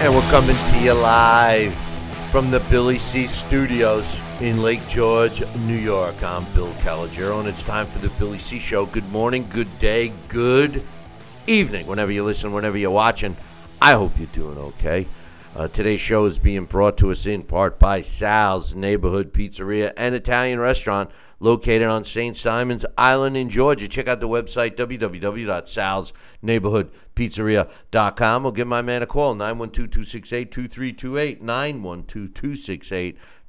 And we're coming to you live from the Billy C Studios in Lake George, New York. I'm Bill Calogero, and it's time for the Billy C Show. Good morning, good day, good evening, whenever you listen, whenever you're watching. I hope you're doing okay. Uh, today's show is being brought to us in part by Sal's Neighborhood Pizzeria and Italian Restaurant located on St. Simon's Island in Georgia. Check out the website www.salsneighborhoodpizzeria.com or give my man a call 912-268-2328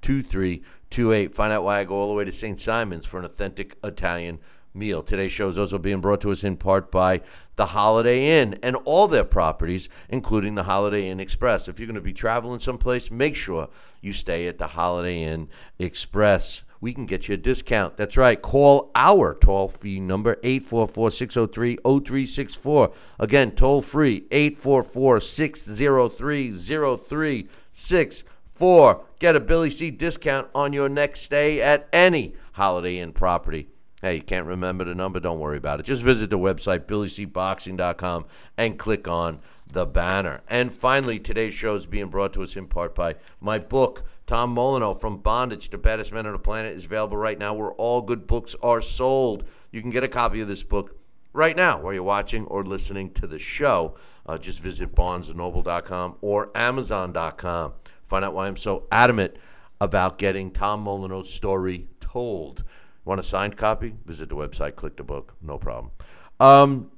912-268-2328. Find out why I go all the way to St. Simon's for an authentic Italian meal. Today's show is also being brought to us in part by the Holiday Inn and all their properties, including the Holiday Inn Express. If you're going to be traveling someplace, make sure you stay at the Holiday Inn Express we can get you a discount. That's right. Call our toll free number, 844 603 0364. Again, toll free, 844 603 0364. Get a Billy C discount on your next stay at any Holiday Inn property. Hey, you can't remember the number? Don't worry about it. Just visit the website, billycboxing.com, and click on the banner. And finally, today's show is being brought to us in part by my book, Tom Molineaux from Bondage to Baddest Men on the Planet is available right now where all good books are sold. You can get a copy of this book right now while you're watching or listening to the show. Uh, just visit barnesandnoble.com or amazon.com. Find out why I'm so adamant about getting Tom Molineaux's story told. Want a signed copy? Visit the website, click the book, no problem. Um,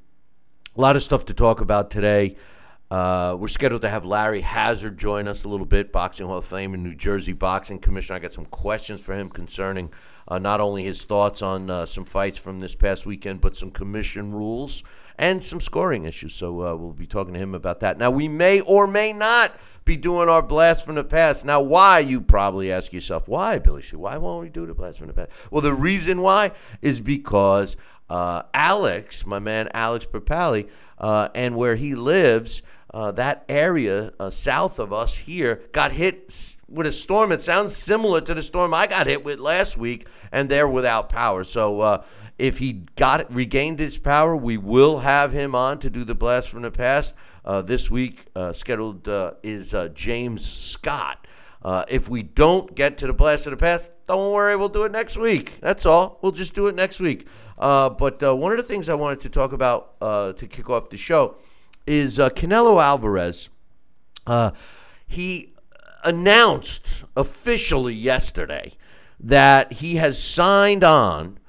a lot of stuff to talk about today. Uh, we're scheduled to have Larry Hazzard join us a little bit, Boxing Hall of Fame and New Jersey Boxing Commissioner. I got some questions for him concerning uh, not only his thoughts on uh, some fights from this past weekend, but some commission rules and some scoring issues. So uh, we'll be talking to him about that. Now, we may or may not be doing our blast from the past. Now, why, you probably ask yourself, why, Billy C? Why won't we do the blast from the past? Well, the reason why is because uh, Alex, my man Alex Papali, uh, and where he lives, uh, that area uh, south of us here got hit with a storm. It sounds similar to the storm I got hit with last week, and they're without power. So uh, if he got regained his power, we will have him on to do the blast from the past. Uh, this week uh, scheduled uh, is James Scott. if we don't get to the blast of the past, don't worry, we'll do it next week. That's all. We'll just do it next week. but one of the things I wanted to talk about to kick off the show is uh, Canelo Alvarez. Uh, he announced officially yesterday that he has signed on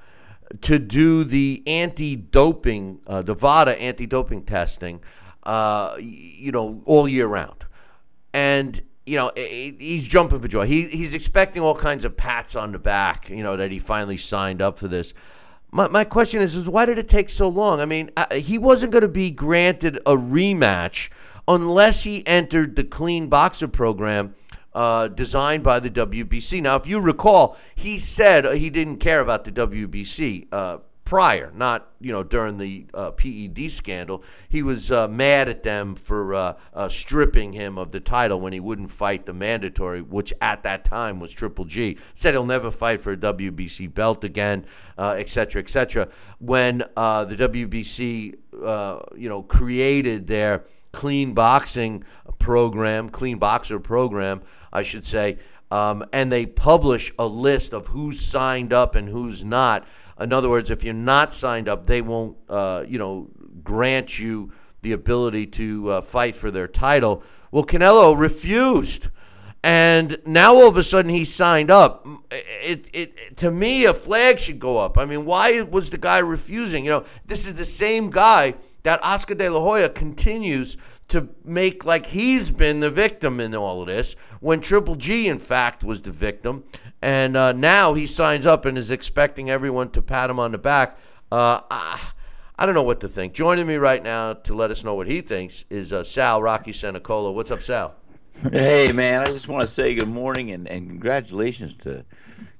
to do the anti-doping, uh, anti-doping testing, uh, you know, all year round, and you know he's jumping for joy. He, he's expecting all kinds of pats on the back, you know, that he finally signed up for this. My, my question is, is why did it take so long? I mean, uh, he wasn't going to be granted a rematch unless he entered the clean boxer program uh, designed by the WBC. Now, if you recall, he said he didn't care about the WBC. Uh, prior, not you know during the uh, PED scandal. He was uh, mad at them for uh, uh, stripping him of the title when he wouldn't fight the mandatory, which at that time was Triple G. Said he'll never fight for a WBC belt again, etc., uh, etc. When uh, the WBC, you know, created their clean boxing program, clean boxer program, I should say. Um, and they publish a list of who's signed up and who's not in other words, if you're not signed up, they won't, uh, you know, grant you the ability to uh, fight for their title. Well, Canelo refused. and now all of a sudden he signed up. It, it, to me, a flag should go up. I mean, why was the guy refusing? You know, this is the same guy that Oscar De La Hoya continues to make like he's been the victim in all of this, when Triple G, in fact, was the victim. And uh, now he signs up and is expecting everyone to pat him on the back. Uh, I, I don't know what to think. Joining me right now to let us know what he thinks is uh, Sal Rocky Senecola. What's up, Sal? Hey man, I just want to say good morning and, and congratulations to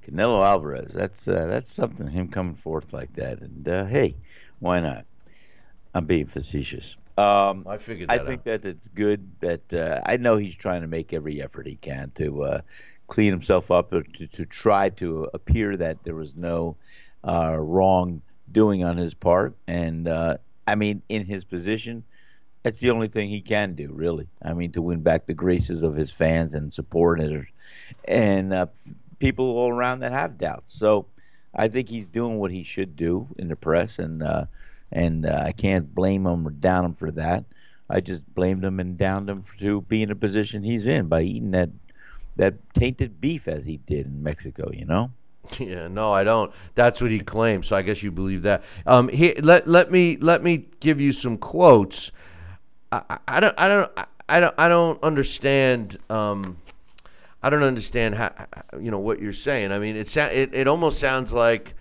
Canelo Alvarez. That's uh, that's something him coming forth like that. And uh, hey, why not? I'm being facetious. Um, I figured. I think out. that it's good that uh, I know he's trying to make every effort he can to uh, clean himself up or to, to try to appear that there was no uh, wrong doing on his part. And uh, I mean, in his position, that's the only thing he can do, really. I mean, to win back the graces of his fans and supporters and uh, people all around that have doubts. So I think he's doing what he should do in the press, and uh, and uh, I can't blame him or down him for that. I just blamed him and downed him for, to be in the position he's in by eating that that tainted beef as he did in Mexico. You know. Yeah, no, I don't. That's what he claims. So I guess you believe that. Um, he, let let me let me give you some quotes. I, I, don't I don't I don't I don't understand. Um, I don't understand how you know what you're saying. I mean, it it it almost sounds like.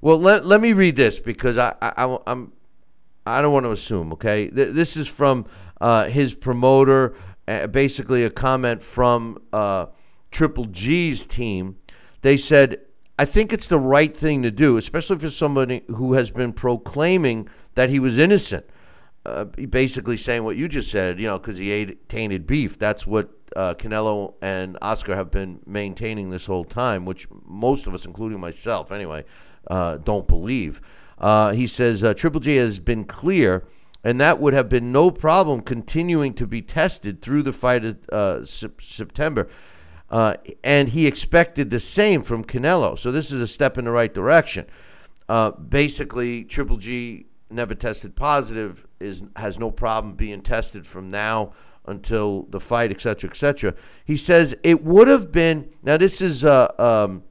Well, let let me read this because I, I I'm I don't want to assume. Okay, this is from uh, his promoter, uh, basically a comment from uh, Triple G's team. They said, "I think it's the right thing to do, especially for somebody who has been proclaiming that he was innocent." Uh, basically saying what you just said, you know, because he ate tainted beef. That's what uh, Canelo and Oscar have been maintaining this whole time, which most of us, including myself, anyway, uh, don't believe. Uh, he says uh, Triple G has been clear, and that would have been no problem continuing to be tested through the fight of uh, Sep- September. Uh, and he expected the same from Canelo. So this is a step in the right direction. Uh, basically, Triple G never tested positive is has no problem being tested from now until the fight, etc., cetera, et cetera. He says it would have been now. This is uh, um,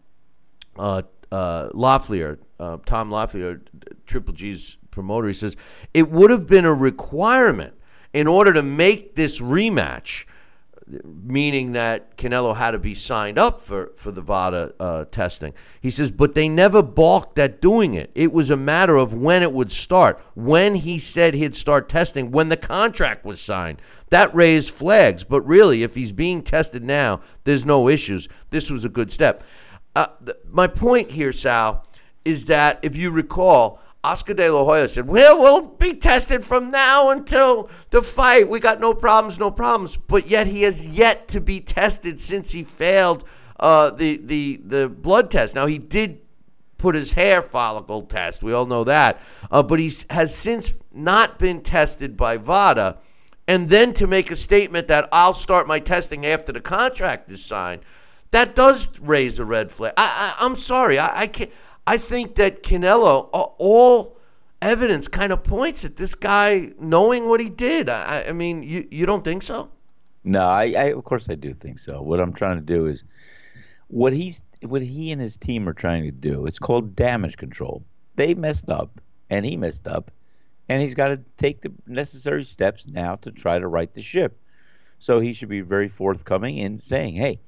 uh, uh, Loeffler, uh, Tom Loeffler, Triple G's promoter. He says it would have been a requirement in order to make this rematch meaning that Canelo had to be signed up for, for the VADA uh, testing. He says, but they never balked at doing it. It was a matter of when it would start. When he said he'd start testing, when the contract was signed. That raised flags. But really, if he's being tested now, there's no issues. This was a good step. Uh, th- my point here, Sal, is that if you recall, Oscar De La Hoya said, Well, we'll be tested from now until the fight. We got no problems, no problems. But yet he has yet to be tested since he failed uh, the, the, the blood test. Now, he did put his hair follicle test. We all know that. Uh, but he has since not been tested by VADA. And then to make a statement that I'll start my testing after the contract is signed, that does raise a red flag. I, I, I'm sorry. I, I can't. I think that Canelo, all evidence kind of points at this guy knowing what he did. I, I mean, you, you don't think so? No, I, I of course I do think so. What I'm trying to do is what he's what he and his team are trying to do. It's called damage control. They messed up, and he messed up, and he's got to take the necessary steps now to try to right the ship. So he should be very forthcoming in saying, "Hey,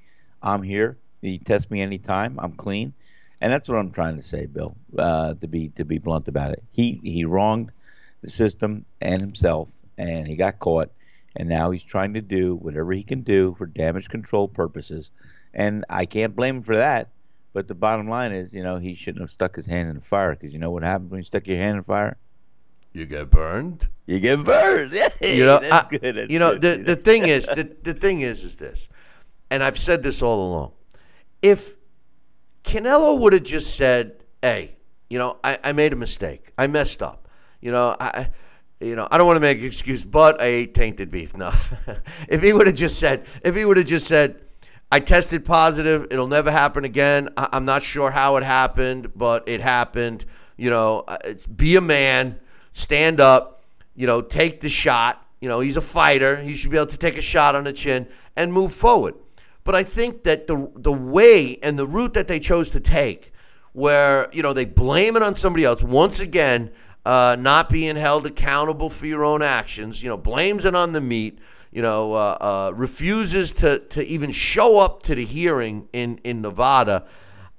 I'm here. You test me anytime. I'm clean." And that's what I'm trying to say, Bill. Uh, to be to be blunt about it, he he wronged the system and himself, and he got caught. And now he's trying to do whatever he can do for damage control purposes, and I can't blame him for that. But the bottom line is, you know, he shouldn't have stuck his hand in the fire because you know what happens when you stuck your hand in fire? You get burned. You get burned. Hey, You know, that's I- you know good. the, the thing is the, the thing is is this, and I've said this all along. If Canelo would have just said, "Hey, you know, I, I made a mistake. I messed up. You know, I." You know, I don't want to make an excuse, but I ate tainted beef. No, if he would have just said, if he would have just said, I tested positive. It'll never happen again. I- I'm not sure how it happened, but it happened. You know, uh, be a man, stand up. You know, take the shot. You know, he's a fighter. He should be able to take a shot on the chin and move forward. But I think that the the way and the route that they chose to take, where you know they blame it on somebody else once again, uh, not being held accountable for your own actions, you know, blames it on the meat, you know, uh, uh, refuses to to even show up to the hearing in in Nevada.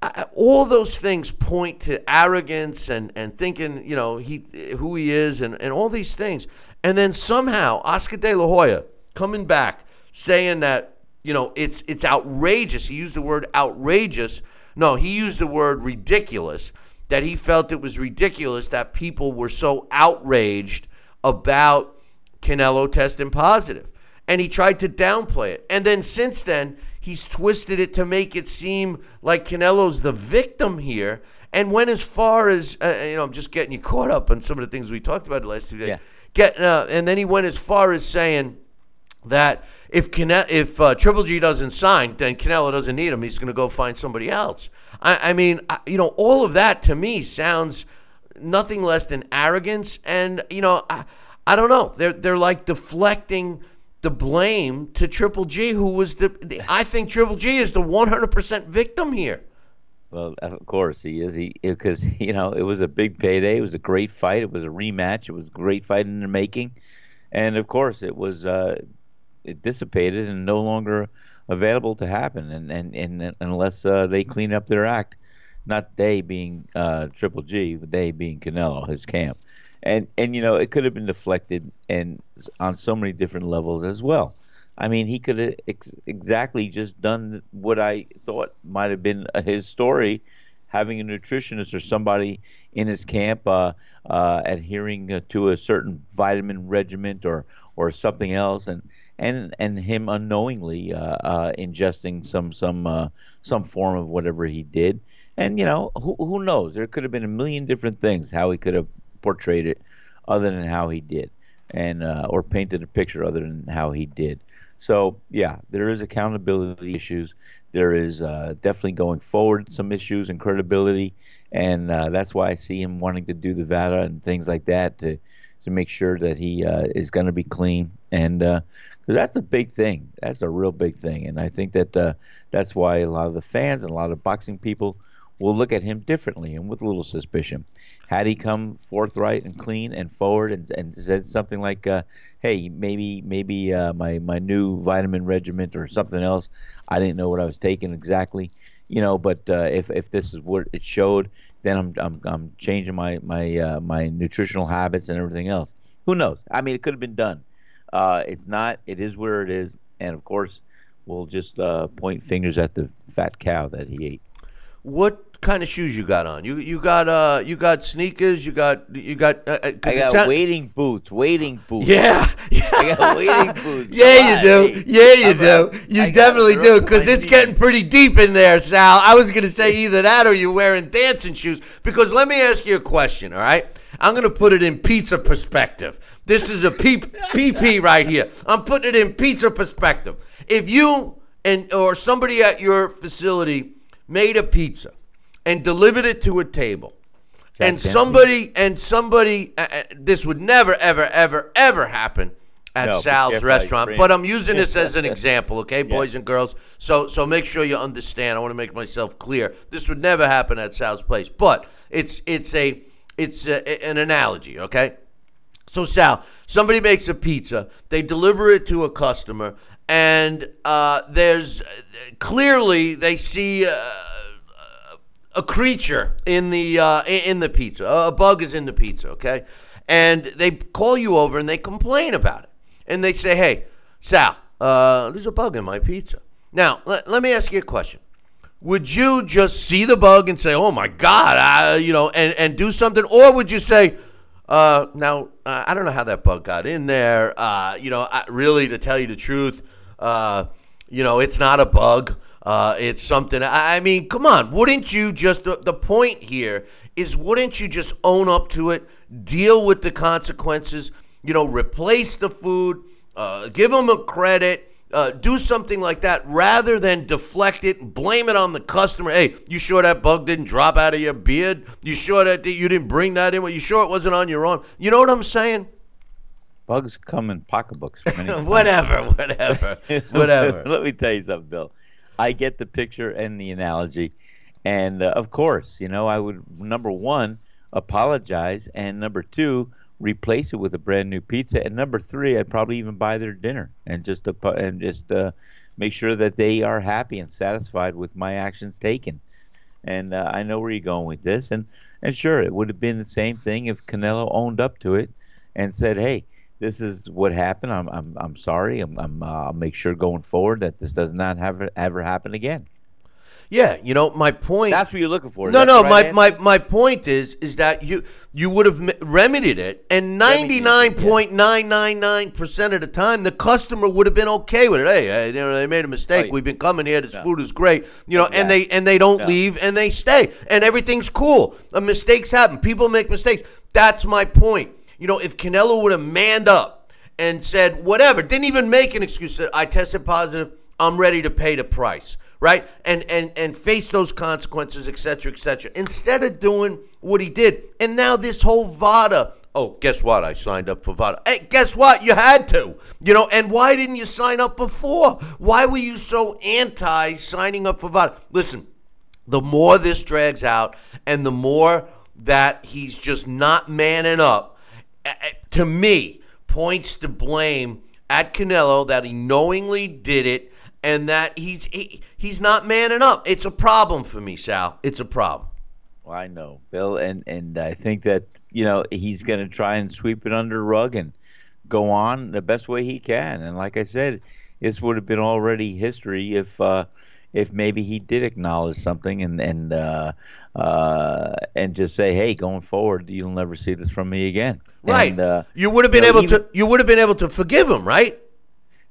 I, all those things point to arrogance and, and thinking, you know, he who he is and, and all these things. And then somehow Oscar De La Hoya coming back saying that, you know, it's it's outrageous. He used the word outrageous. No, he used the word ridiculous. That he felt it was ridiculous that people were so outraged about Canelo testing positive. And he tried to downplay it. And then since then, he's twisted it to make it seem like Canelo's the victim here. And went as far as, uh, you know, I'm just getting you caught up on some of the things we talked about the last two days. Yeah. Get, uh, and then he went as far as saying that if if uh, Triple G doesn't sign, then Canelo doesn't need him. He's going to go find somebody else. I, I mean, I, you know, all of that to me sounds nothing less than arrogance. And you know, I, I don't know. They're they're like deflecting the blame to Triple G, who was the, the I think Triple G is the 100% victim here. Well, of course he is. He because you know it was a big payday. It was a great fight. It was a rematch. It was a great fight in the making, and of course it was uh, it dissipated and no longer available to happen. And and, and unless uh, they clean up their act, not they being uh, Triple G, but they being Canelo, his camp, and and you know it could have been deflected and on so many different levels as well. I mean, he could have ex- exactly just done what I thought might have been uh, his story, having a nutritionist or somebody in his camp uh, uh, adhering uh, to a certain vitamin regimen or or something else, and and and him unknowingly uh, uh, ingesting some some some form of whatever he did. And you know, who who knows? There could have been a million different things how he could have portrayed it, other than how he did, and or painted a picture other than how he did. So yeah, there is accountability issues. There is uh, definitely going forward some issues and credibility, and uh, that's why I see him wanting to do the VADA and things like that to to make sure that he uh, is going to be clean, and because that's a big thing. That's a real big thing, and I think that uh, that's why a lot of the fans and a lot of boxing people will look at him differently and with a little suspicion. Had he come forthright and clean and forward and, and said something like, uh, "Hey, maybe maybe uh, my my new vitamin regimen or something else, I didn't know what I was taking exactly, you know, but uh, if if this is what it showed, then I'm I'm, I'm changing my my uh, my nutritional habits and everything else. Who knows? I mean, it could have been done. Uh, it's not. It is where it is, and of course, we'll just uh, point fingers at the fat cow that he ate. What kind of shoes you got on? You you got uh you got sneakers. You got you got. Uh, uh I got sound- wading boots. Wading boots. Yeah, I got wading boots. Yeah, you Come do. on. Yeah, you I'm a- do. You I definitely do because it's getting pretty deep in there, Sal. I was going to say either that or you're wearing dancing shoes. Because let me ask you a question, all right? I'm going to put it in pizza perspective. This is a P- PP right here. I'm putting it in pizza perspective. If you and or somebody at your facility made a pizza and delivered it to a table, and somebody and somebody uh, uh, this would never ever ever ever happen at No, Sal's restaurant but I'm using this as an example okay boys and girls so so make sure you understand I want to make myself clear this would never happen at Sal's place but it's it's a it's a, an analogy okay so Sal, somebody makes a pizza, they deliver it to a customer, and uh, there's clearly they see uh, a creature in the uh, in the pizza. A bug is in the pizza, okay? And they call you over and they complain about it, and they say, "Hey, Sal, uh, there's a bug in my pizza." Now, let, let me ask you a question. Would you just see the bug and say, "Oh my God," I, you know, and and do something, or would you say? Uh, now uh, I don't know how that bug got in there. Uh, you know, I, really, to tell you the truth, uh, you know, it's not a bug. Uh, it's something. I, I mean, come on. Wouldn't you just? The, the point here is, wouldn't you just own up to it, deal with the consequences? You know, replace the food, uh, give them a credit. Uh, do something like that rather than deflect it and blame it on the customer. Hey, you sure that bug didn't drop out of your beard? You sure that you didn't bring that in? You sure it wasn't on your arm? You know what I'm saying? Bugs come in pocketbooks. whatever, whatever, whatever. Let me tell you something, Bill. I get the picture and the analogy, and uh, of course, you know, I would number one apologize, and number two replace it with a brand new pizza, and number three, I'd probably even buy their dinner and just uh, and just uh, make sure that they are happy and satisfied with my actions taken. And uh, I know where you're going with this, and and sure, it would have been the same thing if Canelo owned up to it and said, "Hey, this is what happened. I'm I'm I'm sorry. I'm, I'm uh, I'll make sure going forward that this does not have ever happen again." Yeah, you know my point. That's what you're looking for. No, no. the My, right my my point is is that you you would have remedied it, and ninety nine point nine nine nine percent of the time, the customer would have been okay with it. Hey, you know, they made a mistake. Right. We've been coming here. This Yeah. food is great. You know, and they and they don't leave and they stay, and everything's cool. Uh, mistakes happen. People make mistakes. That's my point. You know, if Canelo would have manned up and said whatever, didn't even make an excuse. Said I tested positive. I'm ready to pay the price, right? And and and face those consequences, et cetera, et cetera. Instead of doing what he did, and now this whole VADA. Oh, guess what? I signed up for VADA. Hey, guess what? You had to, you know. And why didn't you sign up before? Why were you so anti signing up for VADA? Listen, the more this drags out and the more that he's just not manning up, eh, eh, to me, points to blame at Canelo that he knowingly did it and that he's he, he's not manning up. It's a problem for me, Sal. It's a problem. Well, I know, Bill, and and I think that you know he's going to try and sweep it under the rug and go on the best way he can. And like I said, this would have been already history if uh, if maybe he did acknowledge something and and uh, uh, and just say, hey, going forward, you'll never see this from me again. Right. And, uh, you would have been you know, able even- to you would have been able to forgive him, right?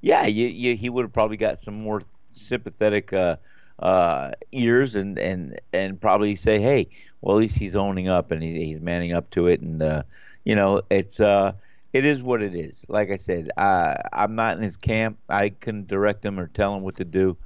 Yeah, you, you, he would have probably got some more sympathetic uh, uh, ears and, and and probably say, hey, well, at least he's owning up and he, he's manning up to it, and uh, you know, it's uh, it is what it is. Like I said, I, I'm not in his camp. I couldn't direct him or tell him what to do,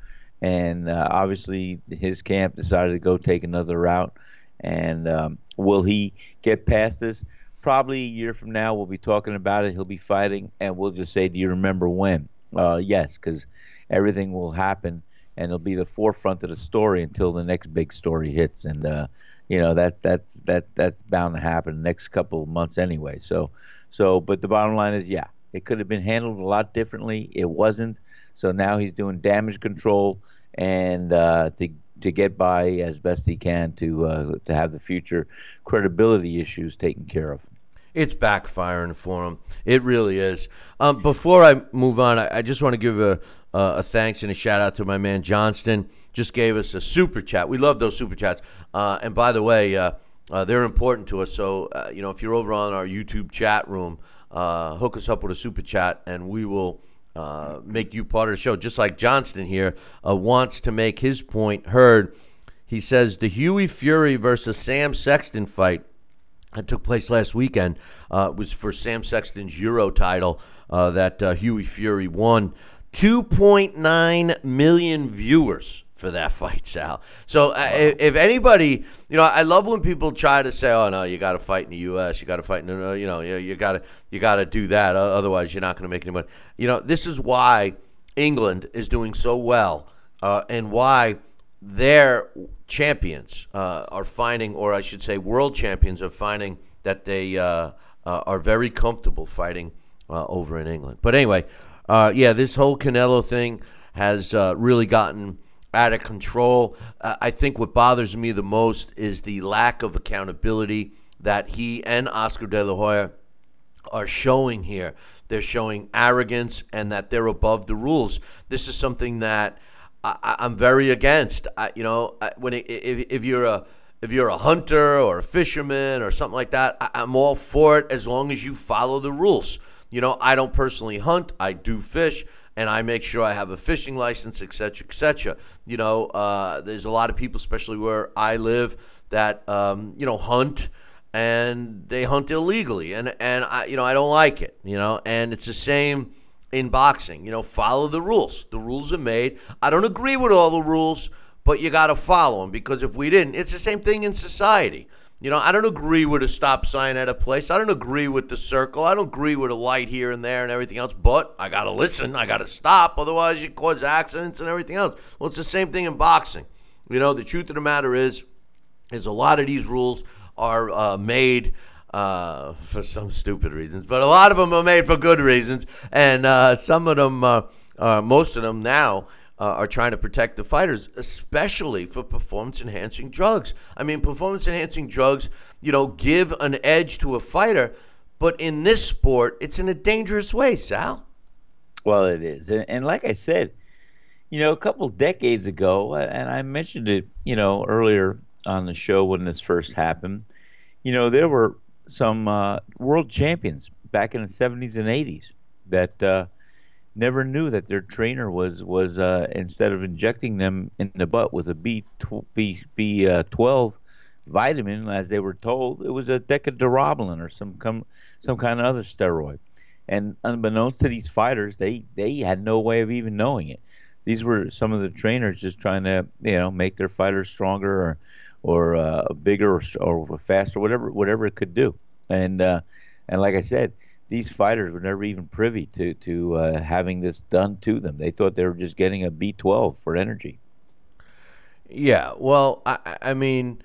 and uh, obviously his camp decided to go take another route. And um, will he get past this? Probably a year from now, we'll be talking about it. He'll be fighting, and we'll just say, "Do you remember when?" Uh, yes, because everything will happen, and it'll be the forefront of the story until the next big story hits. And uh, you know that that's that that's bound to happen the next couple of months anyway. So, so, but the bottom line is, yeah, it could have been handled a lot differently. It wasn't. So now he's doing damage control and uh, to to get by as best he can to uh, to have the future credibility issues taken care of. It's backfiring for him. It really is. Um, before I move on, I, I just want to give a, a, thanks and a shout out to my man Johnston. Just gave us a super chat. We love those super chats. Uh, and by the way, uh, uh, they're important to us. So uh, you know, if you're over on our YouTube chat room, uh, hook us up with a super chat, and we will. Make you part of the show, just like Johnston here wants to make his point heard. He says the Hughie Fury versus Sam Sexton fight that took place last weekend uh, was for Sam Sexton's Euro title uh, that uh, Hughie Fury won. 2.9 million viewers for that fight, Sal. So uh, if, if anybody, you know, I love when people try to say, "Oh no, you got to fight in the U.S. You got to fight in, the, you know, you, you got to you got to do that. Uh, otherwise, you're not going to make any money." You know, this is why England is doing so well, uh, and why their champions uh, are finding, or I should say, world champions are finding that they uh, uh, are very comfortable fighting uh, over in England. But anyway, uh, yeah, this whole Canelo thing has really gotten out of control. I think what bothers me the most is the lack of accountability that he and Oscar De La Hoya are showing here. They're showing arrogance and that they're above the rules. This is something that I, I'm very against. I, you know, when it, if, if you're a if you're a hunter or a fisherman or something like that, I, I'm all for it as long as you follow the rules. You know, I don't personally hunt. I do fish, and I make sure I have a fishing license, etc., cetera, et cetera. You know, uh, there's a lot of people, especially where I live, that um, you know hunt and they hunt illegally, and and I you know I don't like it. You know, and it's the same in boxing. You know, follow the rules. The rules are made. I don't agree with all the rules, but you got to follow them because if we didn't, it's the same thing in society. You know, I don't agree with a stop sign at a place. I don't agree with the circle. I don't agree with a light here and there and everything else. But I got to listen. I got to stop. Otherwise, you cause accidents and everything else. Well, it's the same thing in boxing. You know, the truth of the matter is, is a lot of these rules are uh, made uh, for some stupid reasons, but a lot of them are made for good reasons, and uh, some of them, uh, uh, most of them now. Uh, are trying to protect the fighters, especially for performance enhancing drugs. I mean, performance enhancing drugs, you know, give an edge to a fighter, but in this sport, it's in a dangerous way, Sal. Well, it is. And, and like I said, you know, a couple decades ago, and I mentioned it, you know, earlier on the show when this first happened, you know, there were some uh, world champions back in the 70s and 80s that uh, never knew that their trainer was was uh, instead of injecting them in the butt with a B B B uh, twelve vitamin as they were told, it was a Deca-Durabolin or some com- some kind of other steroid. And unbeknownst to these fighters, they they had no way of even knowing it. These were some of the trainers just trying to you know make their fighters stronger or or uh, bigger or, or faster, whatever whatever it could do. And uh, and like I said, these fighters were never even privy to to uh, having this done to them. They thought they were just getting a B12 for energy. Yeah, well, I, I mean,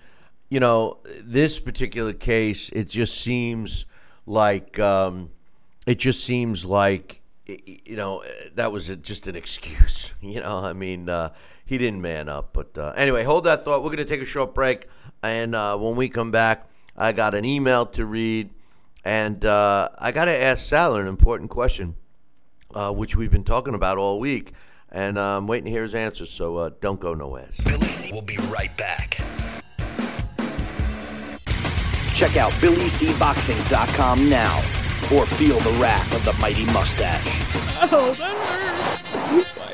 you know, this particular case, it just seems like um, it just seems like you know that was just an excuse. You know, I mean, uh, he didn't man up. But uh, anyway, hold that thought. We're going to take a short break, and uh, when we come back, I got an email to read and uh, I got to ask Sal an important question, uh, which we've been talking about all week. And uh, I'm waiting to hear his answer, so uh, don't go nowhere. Billy C will be right back. Check out BillyCBoxing.com now or feel the wrath of the mighty mustache. Oh, that hurts.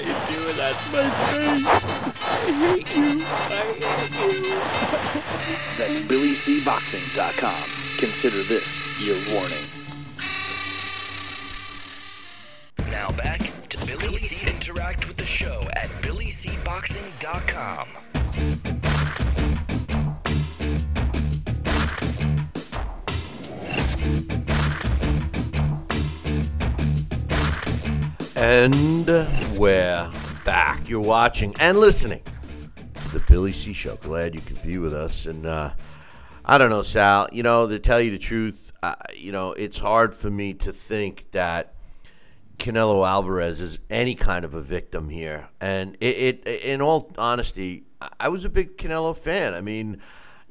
Why are you doing that to my face? I hate you. I hate you. That's BillyCBoxing.com. Consider this your warning. Now back to Billy C. Interact with the show at BillyCBoxing.com. And uh, we're back. You're watching and listening to the Billy C. Show. Glad you could be with us. And uh, I don't know, Sal. You know, to tell you the truth, uh, you know, it's hard for me to think that Canelo Alvarez is any kind of a victim here. And it, it in all honesty, I- was a big Canelo fan. I mean,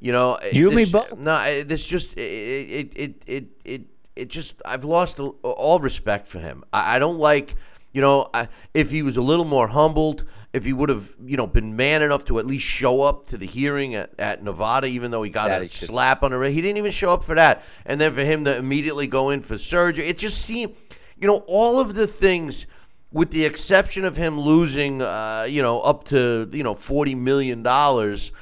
you know, You and me both. No, I- this just it it it it it, it just I've lost all respect for him. I, I don't like. You know, I, if he was a little more humbled, if he would have, you know, been man enough to at least show up to the hearing at, at Nevada, even though he got That a slap on the wrist, he didn't even show up for that. And then for him to immediately go in for surgery, it just seemed, you know, all of the things, with the exception of him losing, uh, you know, up to you know forty million dollars.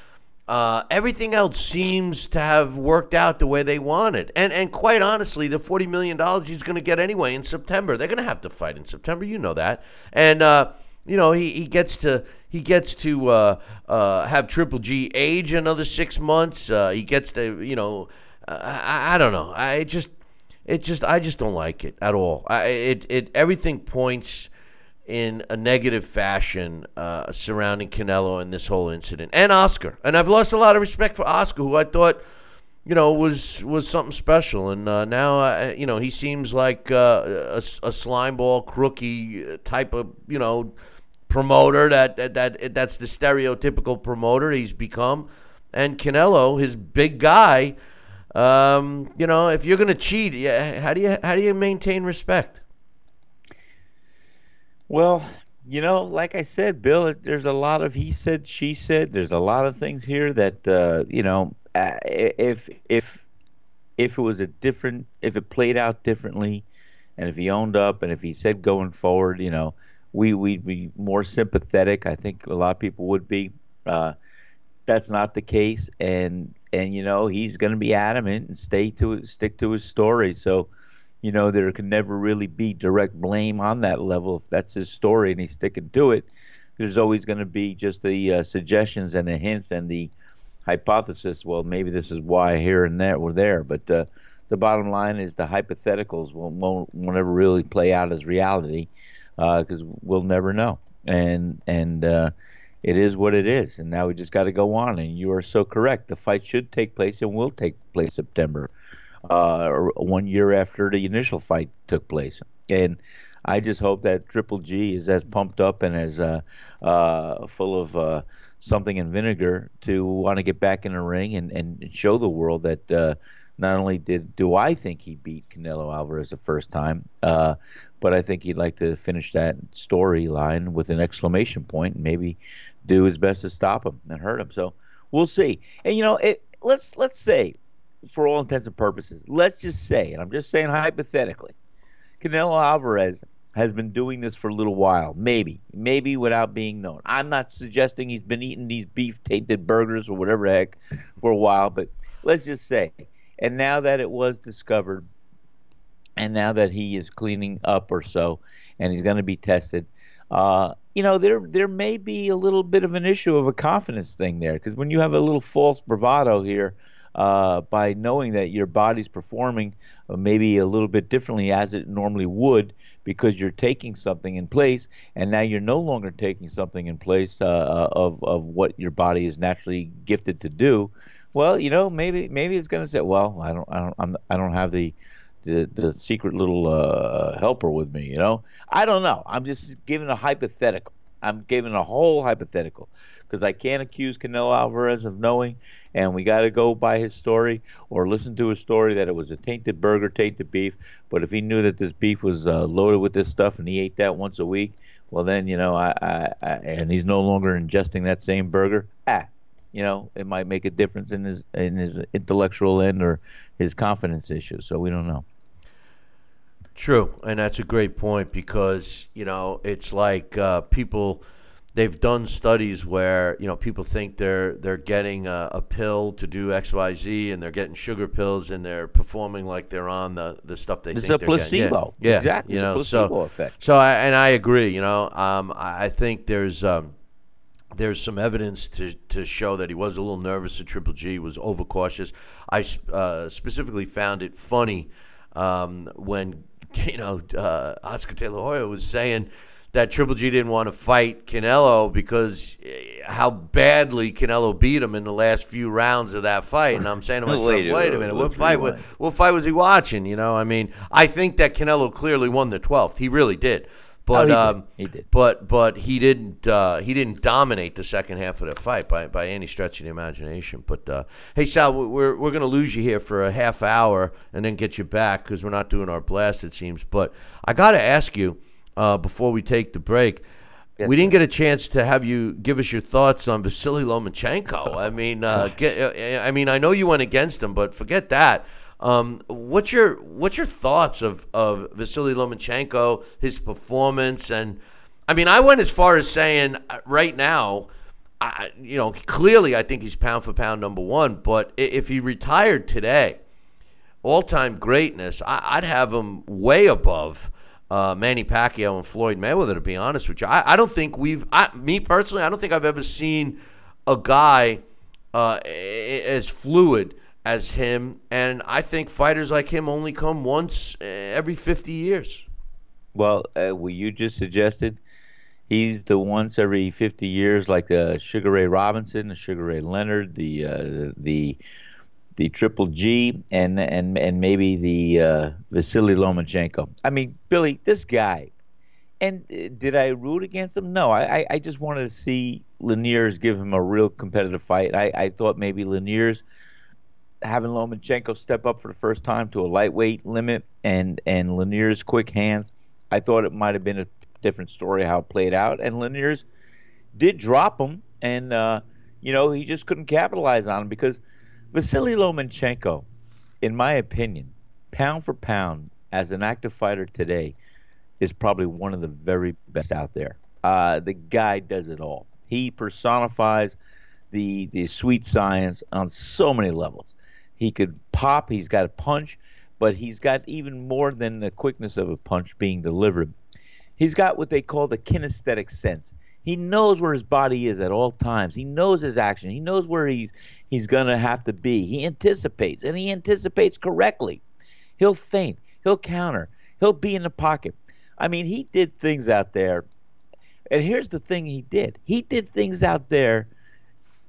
Uh, everything else seems to have worked out the way they wanted, and and quite honestly, the forty million dollars he's going to get anyway in September. They're going to have to fight in September, you know that, and uh, you know he, he gets to he gets to uh, uh, have Triple G age another six months. Uh, he gets to you know I, I don't know. I just it just I just don't like it at all. I, it it everything points in a negative fashion uh, surrounding Canelo and this whole incident, and Oscar. And I've lost a lot of respect for Oscar, who I thought, you know, was was something special. And uh, now, uh, you know, he seems like uh, a, a slimeball, crooky type of, you know, promoter. That, that that that's the stereotypical promoter he's become. And Canelo, his big guy. Um, you know, if you're gonna cheat, how do you how do you maintain respect? Well, you know, like I said, Bill, there's a lot of he said, she said. There's a lot of things here that uh, you know, uh, if if if it was a different, if it played out differently, and if he owned up, and if he said going forward, you know, we we'd be more sympathetic. I think a lot of people would be. Uh, that's not the case, and and you know, he's going to be adamant and stay to stick to his story. So you know, there can never really be direct blame on that level if that's his story and he's sticking to it. There's always going to be just the uh, suggestions and the hints and the hypothesis. Well, maybe this is why here and there we're there, but uh, the bottom line is the hypotheticals won't won't, won't ever really play out as reality because uh, we'll never know. And and uh, it is what it is, and now we just got to go on. And you are so correct. The fight should take place and will take place September, uh, one year after the initial fight took place. And I just hope that Triple G is as pumped up and as uh, uh, full of uh, something in vinegar to want to get back in the ring and, and show the world that uh, not only did do I think he beat Canelo Alvarez the first time, uh, but I think he'd like to finish that storyline with an exclamation point and maybe do his best to stop him and hurt him. So we'll see. And you know, it, let's let's say, for all intents and purposes, let's just say, and I'm just saying hypothetically, Canelo Alvarez has been doing this for a little while, maybe, maybe without being known. I'm not suggesting he's been eating these beef tainted burgers or whatever heck for a while, but let's just say. And now that it was discovered, and now that he is cleaning up or so, and he's going to be tested, uh, you know, there there may be a little bit of an issue of a confidence thing there because when you have a little false bravado here, uh, by knowing that your body's performing uh, maybe a little bit differently as it normally would because you're taking something in place, and now you're no longer taking something in place uh, uh of of what your body is naturally gifted to do. Well, you know, maybe maybe it's going to say, well, I don't I don't I'm, I don't have the the, the secret little uh, helper with me. You know, I don't know. I'm just giving a hypothetical. I'm giving a whole hypothetical because I can't accuse Canelo Alvarez of knowing, and we got to go by his story or listen to his story that it was a tainted burger, tainted beef. But if he knew that this beef was uh, loaded with this stuff and he ate that once a week, well then you know, I, I, I and he's no longer ingesting that same burger. Ah, you know, it might make a difference in his in his intellectual end or his confidence issues. So we don't know. True, and that's a great point because you know it's like uh, people they've done studies where you know people think they're they're getting a, a, pill to do X Y Z and they're getting sugar pills and they're performing like they're on the, the stuff they it's think a placebo. Yeah, yeah, exactly. You know, placebo so effect. so I, and I agree. You know, um, I think there's. Um, there's some evidence to, to show that he was a little nervous at Triple G, was overcautious. I uh, specifically found it funny um, when you know, uh, Oscar De La Hoya was saying that Triple G didn't want to fight Canelo because eh, how badly Canelo beat him in the last few rounds of that fight. And I'm saying to myself, wait, wait a minute, what fight? What, what fight was he watching? You know, I mean, I think that Canelo clearly won the 12th. He really did. But oh, he, um, did. he did. But but he didn't uh, he didn't dominate the second half of the fight by, by any stretch of the imagination. But uh, hey Sal, we're we're gonna lose you here for a half hour and then get you back because we're not doing our blast it seems. But I got to ask you uh, before we take the break. Yes, we didn't get a chance to have you give us your thoughts on Vasily Lomachenko. I mean, uh, get, uh, I mean, I know you went against him, but forget that. Um, what's your what's your thoughts of of Vasily Lomachenko, his performance, and I mean, I went as far as saying uh, right now, I, you know, clearly I think he's pound for pound number one. But if he retired today, all time greatness, I, would have him way above. Uh, Manny Pacquiao and Floyd Mayweather. To be honest with you, I, I don't think we've, I, me personally, I don't think I've ever seen a guy uh, as fluid as him, and I think fighters like him only come once eh, every 50 years. Well, uh, what you just suggested, he's the once every 50 years, like uh, Sugar Ray Robinson, the Sugar Ray Leonard, the uh, the the Triple G, and and and maybe the uh, Vasily Lomachenko. I mean, Billy, this guy. And uh, did I root against him? No, I, I just wanted to see Linares give him a real competitive fight. I, I thought maybe Linares – having Lomachenko step up for the first time to a lightweight limit and and Linares' quick hands, I thought it might have been a different story how it played out. And Linares did drop him, and uh, you know he just couldn't capitalize on him because Vasily Lomachenko, in my opinion, pound for pound as an active fighter today, is probably one of the very best out there. Uh, the guy does it all. He personifies the the sweet science on so many levels. He could pop. He's got a punch, but he's got even more than the quickness of a punch being delivered. He's got what they call the kinesthetic sense. He knows where his body is at all times. He knows his action. He knows where he's he's gonna have to be. He anticipates, and he anticipates correctly. He'll feint. He'll counter. He'll be in the pocket. I mean, he did things out there. And here's the thing he did. He did things out there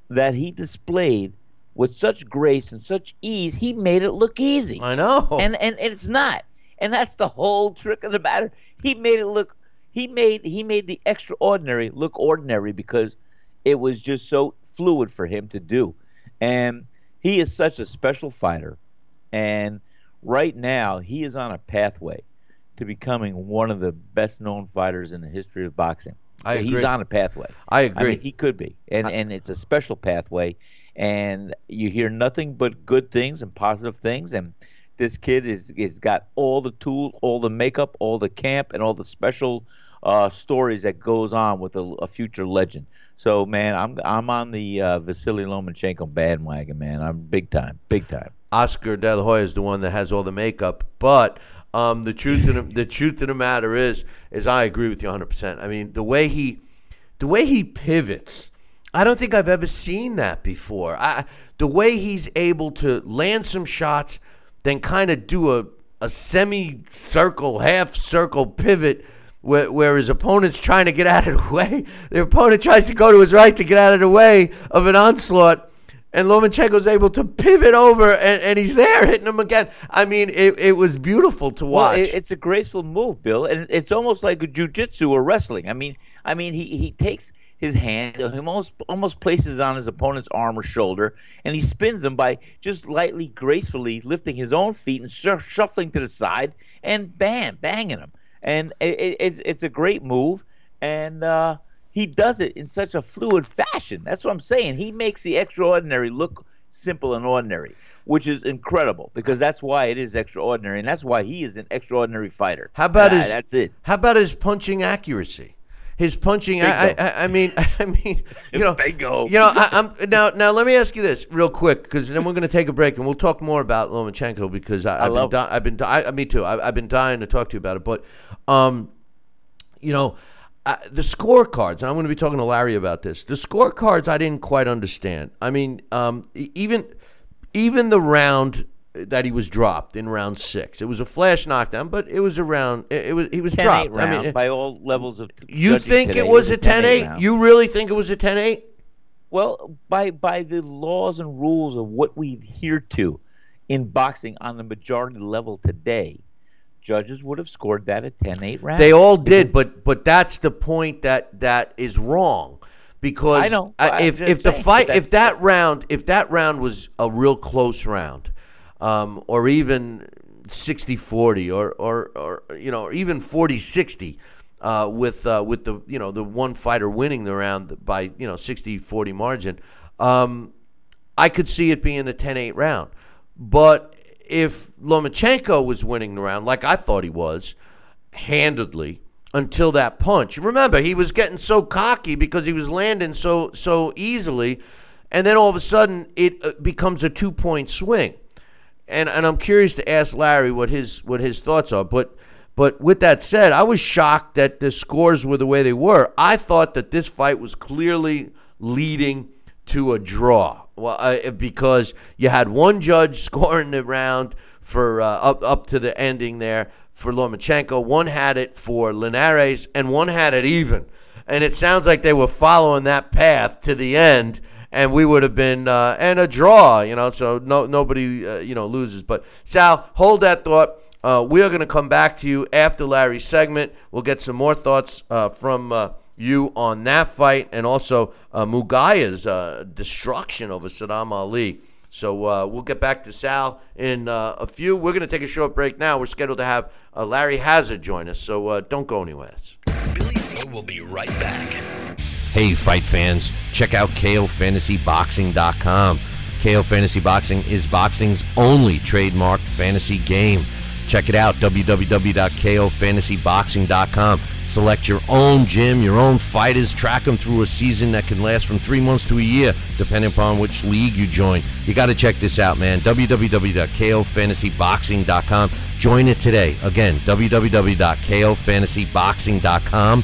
that he displayed with such grace and such ease. He made it look easy. I know. And and it's not. And that's the whole trick of the matter. He made it look he made he made the extraordinary look ordinary because it was just so fluid for him to do. And he is such a special fighter. And right now he is on a pathway to becoming one of the best known fighters in the history of boxing. I He's agree. on a pathway. I I agree. mean, he could be, and and it's a special pathway, and you hear nothing but good things and positive things, and this kid is is got all the tools, all the makeup, all the camp, and all the special uh, stories that goes on with a, a future legend. So man, I'm I'm on the uh, Vasily Lomachenko bandwagon, man. I'm big time, big time. Oscar De La Hoya is the one that has all the makeup, but um, the truth of the, the truth of the matter is, is I agree with you 100. percent I mean, the way he, the way he pivots, I don't think I've ever seen that before. I, the way he's able to land some shots, then kind of do a a semi-circle, half-circle pivot. Where, where his opponent's trying to get out of the way, the opponent tries to go to his right to get out of the way of an onslaught, and Lomachenko's able to pivot over, and, and he's there hitting him again. I mean, it, it was beautiful to Well, watch. it, it's a graceful move, Bill, and it's almost like a jujitsu or wrestling. I mean, I mean, he, he takes his hand, he almost almost places on his opponent's arm or shoulder, and he spins him by just lightly, gracefully lifting his own feet and shu- shuffling to the side, and bam, banging him. And it, it, it's it's a great move, and uh, he does it in such a fluid fashion. That's what I'm saying. He makes the extraordinary look simple and ordinary. Which is incredible because that's why it is extraordinary, and that's why he is an extraordinary fighter. How about Ah, his? That's it. How about his punching accuracy? His punching. I, I, I- mean, I mean, you know, Bingo. You know, I, I'm now. Now, let me ask you this real quick, because then we're going to take a break and we'll talk more about Lomachenko because I, love been. Di- I've been. Di- I, me too. I, I've been dying to talk to you about it, but, um, you know. Uh, the scorecards, and I'm going to be talking to Larry about this. The scorecards, I didn't quite understand. I mean, um, even even the round that he was dropped in round six, it was a flash knockdown, but it was around. It, it was he was 10 dropped. round I mean, by all levels of. you think today, it was a 10-8 10-8? You really think it was a 10-8? Well, by by the laws and rules of what we adhere to in boxing on the majority level today, judges would have scored that a 10-8 round. They all did, but but that's the point that that is wrong because I know. if if the fight if that round if that round was a real close round, um, or even 60-40 or or or you know even 40-60 uh, with uh, with the you know the one fighter winning the round by you know 60-40 margin, um, I could see it being a 10-8 round. But if Lomachenko was winning the round like I thought he was, handedly until that punch. Remember, he was getting so cocky because he was landing so so easily, and then all of a sudden it uh, becomes a two point swing. And and I'm curious to ask Larry what his what his thoughts are. But but with that said, I was shocked that the scores were the way they were. I thought that this fight was clearly leading to a draw. Well, because you had one judge scoring the round for uh, up up to the ending there for Lomachenko. One had it for Linares, and one had it even. And it sounds like they were following that path to the end, and we would have been uh, and a draw. You know, so no nobody uh, you know loses. But Sal, hold that thought. Uh, we are going to come back to you after Larry's segment. We'll get some more thoughts uh, from uh, you on that fight and also uh, Munguia's destruction over Saddam Ali. So uh, we'll get back to Sal in uh, a few. We're going to take a short break now. We're scheduled to have uh, Larry Hazzard join us, so don't go anywhere. Billy C will be right back. Hey, fight fans, check out KOFantasyBoxing.com. KO Fantasy Boxing is boxing's only trademarked fantasy game. Check it out, www.kofantasyboxing.com. Select your own gym, your own fighters, track them through a season that can last from three months to a year, depending upon which league you join. You got to check this out, man. www.kofantasyboxing.com. Join it today. Again, www.kofantasyboxing.com.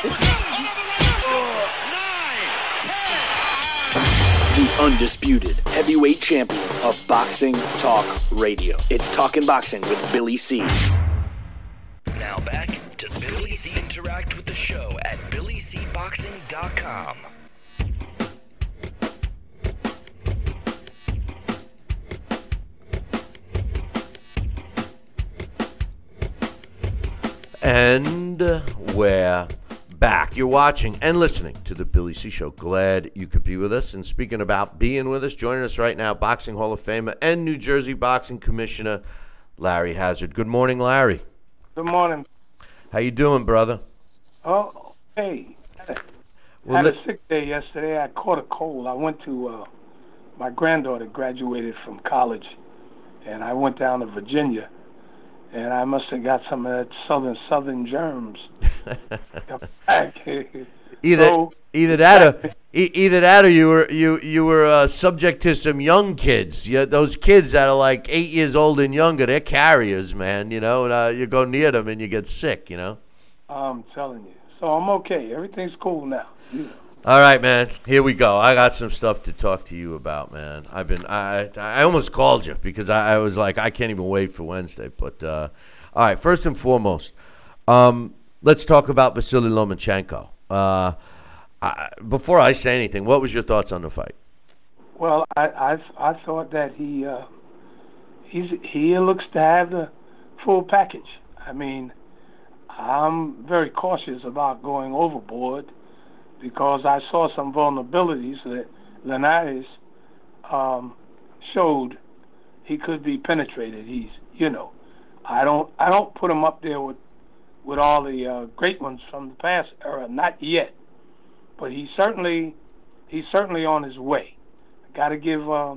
Crap. The undisputed heavyweight champion of Boxing Talk Radio. It's Talking Boxing with Billy C. Now back to Billy C. Interact with the show at BillyCBoxing.com. And uh, we're back. You're watching and listening to the Billy C Show. Glad you could be with us. And speaking about being with us, joining us right now, Boxing Hall of Famer and New Jersey Boxing Commissioner Larry Hazzard. Good morning, Larry. Good morning. How you doing, brother? Oh, hey. I Well, had let- a sick day yesterday. I caught a cold. I went to uh, my granddaughter graduated from college, and I went down to Virginia, and I must have got some of that southern southern germs. Either So- either that or either that or you were you you were uh, subject to some young kids. Yeah, those kids that are like eight years old and younger, they're carriers, man. You know, and uh, you go near them and you get sick. You know. I'm telling you. So I'm okay. Everything's cool now. You- All right, man. Here we go. I got some stuff to talk to you about, man. I've been I I almost called you because I, I was like I can't even wait for Wednesday. But uh, all right, first and foremost, um, let's talk about Vasily Lomachenko. Uh, I, before I say anything, what was your thoughts on the fight? Well, I I, I thought that he uh, he looks to have the full package. I mean, I'm very cautious about going overboard because I saw some vulnerabilities that Linares um, showed he could be penetrated. He's you know, I don't I don't put him up there with with all the uh, great ones from the past era, not yet, but he certainly he's certainly on his way. Got to give uh,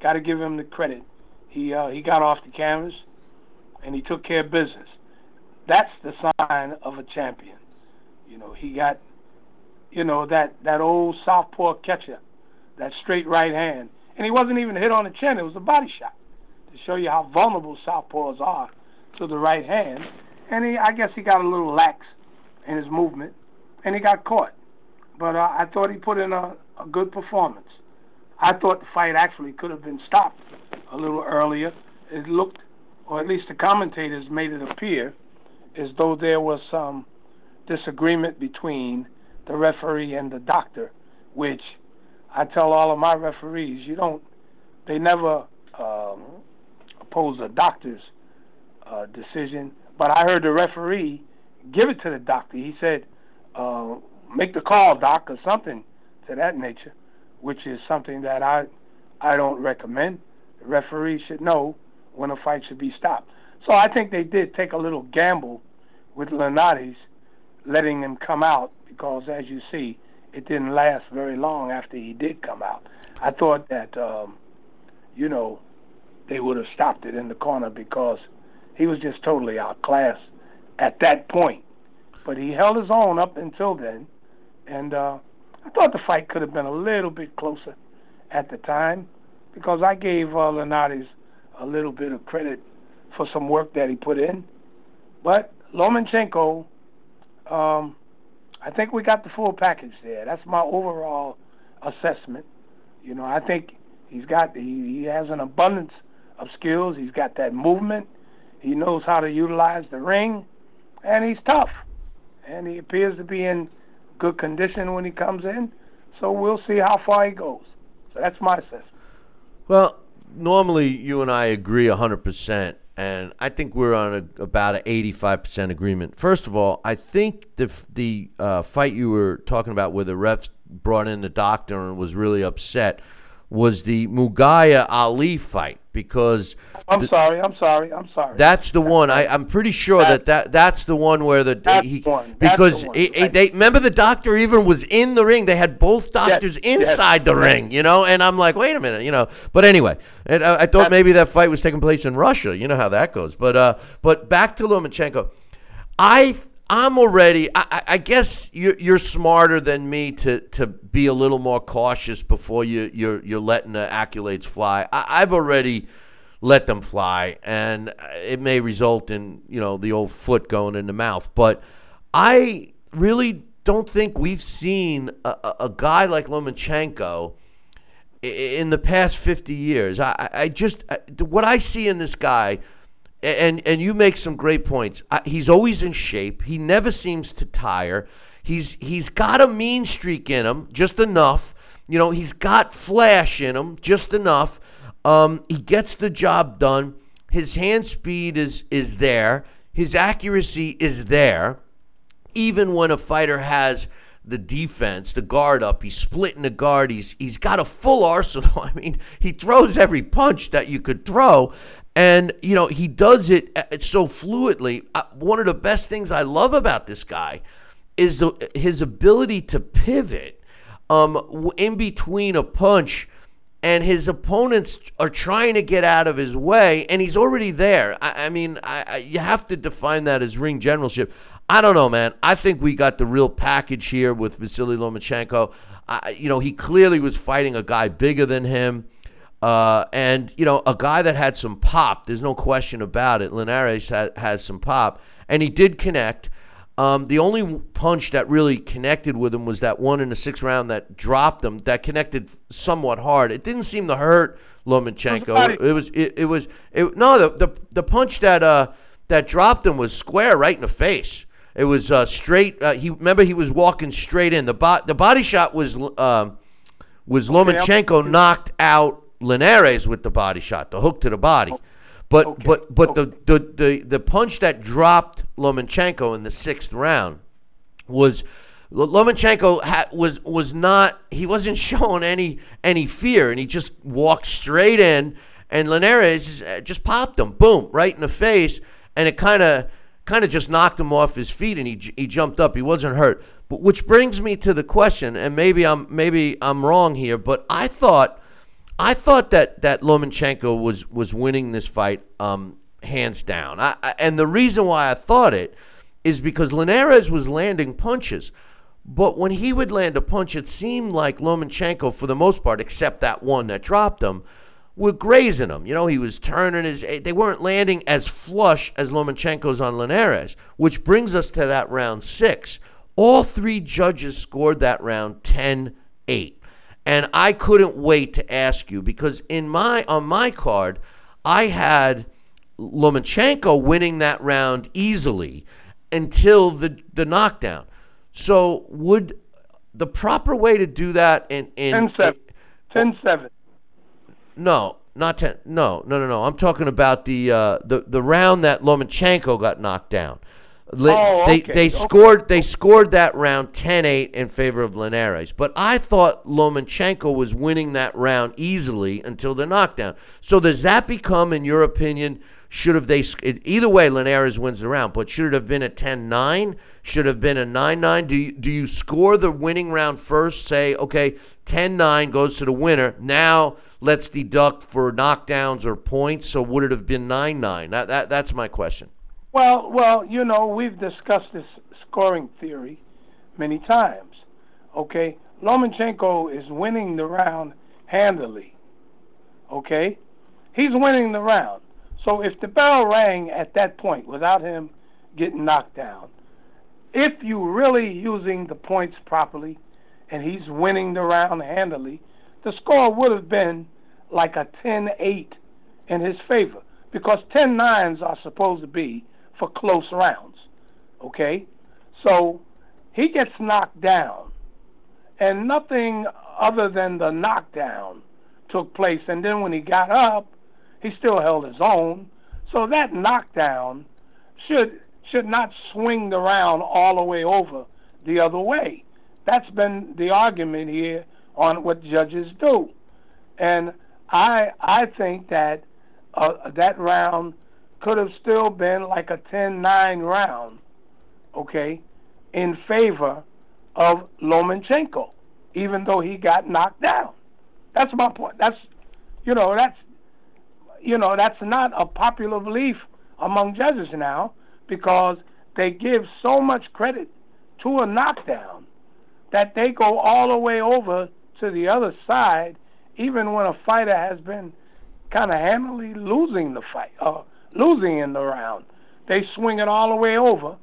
got to give him the credit. He uh, he got off the canvas and he took care of business. That's the sign of a champion. You know, he got you know that that old southpaw catcher, that straight right hand, and he wasn't even hit on the chin. It was a body shot to show you how vulnerable southpaws are to the right hand. And he, I guess, he got a little lax in his movement, and he got caught. But uh, I thought he put in a, a good performance. I thought the fight actually could have been stopped a little earlier. It looked, or at least the commentators made it appear, as though there was some disagreement between the referee and the doctor, which I tell all of my referees, you don't, they never um, oppose a doctor's uh, decision. But I heard the referee give it to the doctor. He said, uh, make the call, doc, or something to that nature, which is something that I I don't recommend. The referee should know when a fight should be stopped. So I think they did take a little gamble with Linares, letting him come out because, as you see, it didn't last very long after he did come out. I thought that, um, you know, they would have stopped it in the corner because he was just totally outclassed at that point. But he held his own up until then, and uh, I thought the fight could have been a little bit closer at the time because I gave uh, a little bit of credit for some work that he put in. But Lomachenko, um, I think we got the full package there. That's my overall assessment. You know, I think he's got he, he has an abundance of skills. He's got that movement. He knows how to utilize the ring, and he's tough. And he appears to be in good condition when he comes in. So we'll see how far he goes. So that's my assessment. Well, normally you and I agree 100%, and I think we're on a, about an 85% agreement. First of all, I think the, the uh, fight you were talking about where the refs brought in the doctor and was really upset was the Munguia Ali fight because I'm the- sorry. I'm sorry. I'm sorry. that's the one. I, I'm pretty sure that, that that's the one where the That's he one. That's because the one. he- Right. they remember the doctor even was in the ring. They had both doctors yes. inside the ring, you know. And I'm like, wait a minute, you know. But anyway, and I, I thought That's- maybe that fight was taking place in Russia. You know how that goes. But uh, but back to Lomachenko, I I'm already. I, I- guess you're, you're smarter than me to, to be a little more cautious before you you're you're letting the accolades fly. I, I've already let them fly, and it may result in you know the old foot going in the mouth. But I really don't think we've seen a, a- guy like Lomachenko in the past 50 years. I- I just what I see in this guy, and and you make some great points. He's always in shape. He never seems to tire. He's he's got a mean streak in him, just enough. You know, he's got flash in him, just enough. Um, he gets the job done. His hand speed is is there. His accuracy is there even when a fighter has the defense, the guard up, he's splitting the guard, he's he's got a full arsenal. I mean, he throws every punch that you could throw. And you know he does it uh, so fluidly. Uh, One of the best things I love about this guy is the his ability to pivot um, in between a punch and his opponents are trying to get out of his way, and he's already there. I, I mean, I, I, you have to define that as ring generalship. I don't know, man. I think we got the real package here with Vasily Lomachenko. You know, he clearly was fighting a guy bigger than him. Uh, and you know, a guy that had some pop. There's no question about it. Linares ha- has some pop, and he did connect. Um, the only punch that really connected with him was that one in the sixth round that dropped him. That connected somewhat hard. It didn't seem to hurt Lomachenko. It was. It, it was. It, no, the, the the punch that uh that dropped him was square right in the face. It was uh, straight. Uh, he remember he was walking straight in. The bo- the body shot was um, was Lomachenko knocked out Linares with the body shot, the hook to the body. Oh, but but but the, the, the the punch that dropped Lomachenko in the sixth round was Lomachenko ha- was was not he wasn't showing any any fear and he just walked straight in and Linares just eh, popped him boom right in the face and it kind of kind of just knocked him off his feet and he he jumped up he wasn't hurt but which brings me to the question and maybe I'm maybe I'm wrong here but I thought I thought that that Lomachenko was was winning this fight um, hands down. I, I, and the reason why I thought it is because Linares was landing punches, but when he would land a punch, it seemed like Lomachenko, for the most part, except that one that dropped him, were grazing him. You know, he was turning his. They weren't landing as flush as Lomachenko's on Linares, which brings us to that round six. All three judges scored that round 10 8. And I couldn't wait to ask you because in my on my card, I had Lomachenko winning that round easily until the the knockdown. So would the proper way to do that in in 10 7. 10 7. no, not ten. No, no, no, no. I'm talking about the uh, the the round that Lomachenko got knocked down. Oh, they okay, they scored they scored that round 10-8 in favor of Linares. But I thought Lomachenko was winning that round easily until the knockdown. So does that become, in your opinion, should have they either way Linares wins the round, but should it have been a 10-9? Should have been a 9-9? Do you, do you score the winning round first? Say okay, 10-9 goes to the winner. Now let's deduct for knockdowns or points. So would it have been 9-9? That, that that's my question. Well, well, you know, we've discussed this scoring theory many times. Okay, Lomachenko is winning the round handily. Okay, he's winning the round. So if the bell rang at that point without him getting knocked down, if you're really using the points properly, and he's winning the round handily, the score would have been like a 10-8 in his favor because 10 nines are supposed to be for close rounds. Okay? So he gets knocked down, and nothing other than the knockdown took place. And then when he got up, he still held his own. So that knockdown should should not swing the round all the way over the other way. That's been the argument here on what judges do. and I I think that uh, that round could have still been like a 10-9 round, okay, in favor of Lomachenko, even though he got knocked down. That's my point. That's you know that's you know that's not a popular belief among judges now because they give so much credit to a knockdown that they go all the way over to the other side, even when a fighter has been kind of handily losing the fight, uh, losing in the round. They swing it all the way over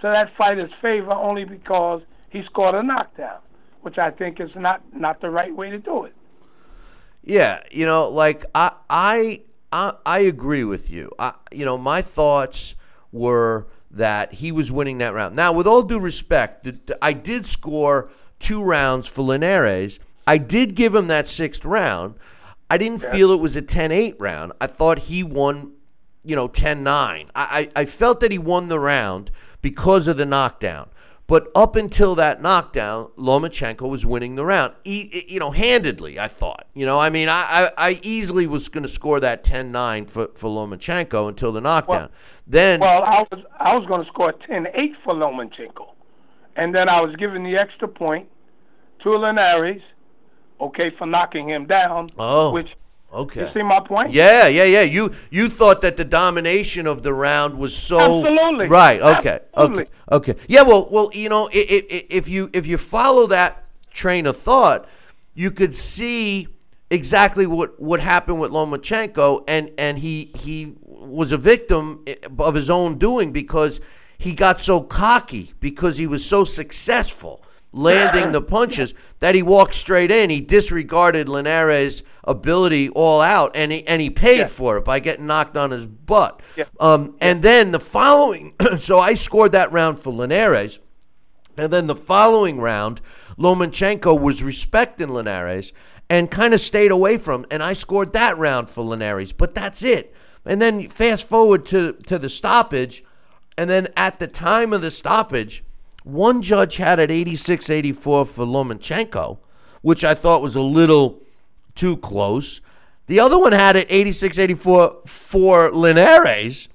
to that fighter's favor only because he scored a knockdown, which I think is not not the right way to do it. Yeah, you know, like I I I, I agree with you. I, you know, my thoughts were that he was winning that round. Now, with all due respect, I did score two rounds for Linares. I did give him that sixth round. I didn't yeah. feel it was a 10-8 round. I thought he won, you know, 10-9. I, I, I felt that he won the round because of the knockdown. But up until that knockdown, Lomachenko was winning the round, e- you know, handedly, I thought. You know, I mean, I, I, I easily was going to score that 10-9 for, for Lomachenko until the knockdown. Well, then Well, I was I was going to score 10-8 for Lomachenko. And then I was given the extra point to Linares, okay, for knocking him down, oh. which Okay. You see my point? Yeah, yeah, yeah. You you thought that the domination of the round was so Absolutely. right. Okay, Absolutely. okay, okay. Yeah, well, well, you know, if, if you if you follow that train of thought, you could see exactly what what happened with Lomachenko, and and he he was a victim eh, of his own doing because he got so cocky because he was so successful landing the punches that he walked straight in. He disregarded Linares' ability all out, and he and he paid Yeah. for it by getting knocked on his butt. Yeah. Um, and then the following, so I scored that round for Linares, and then the following round, Lomachenko was respecting Linares and kind of stayed away from, and I scored that round for Linares. But that's it. And then fast forward to to the stoppage, and then at the time of the stoppage. One judge had it 86 84 for Lomachenko, which I thought was a little too close. The other one had it 86 84 for Linares.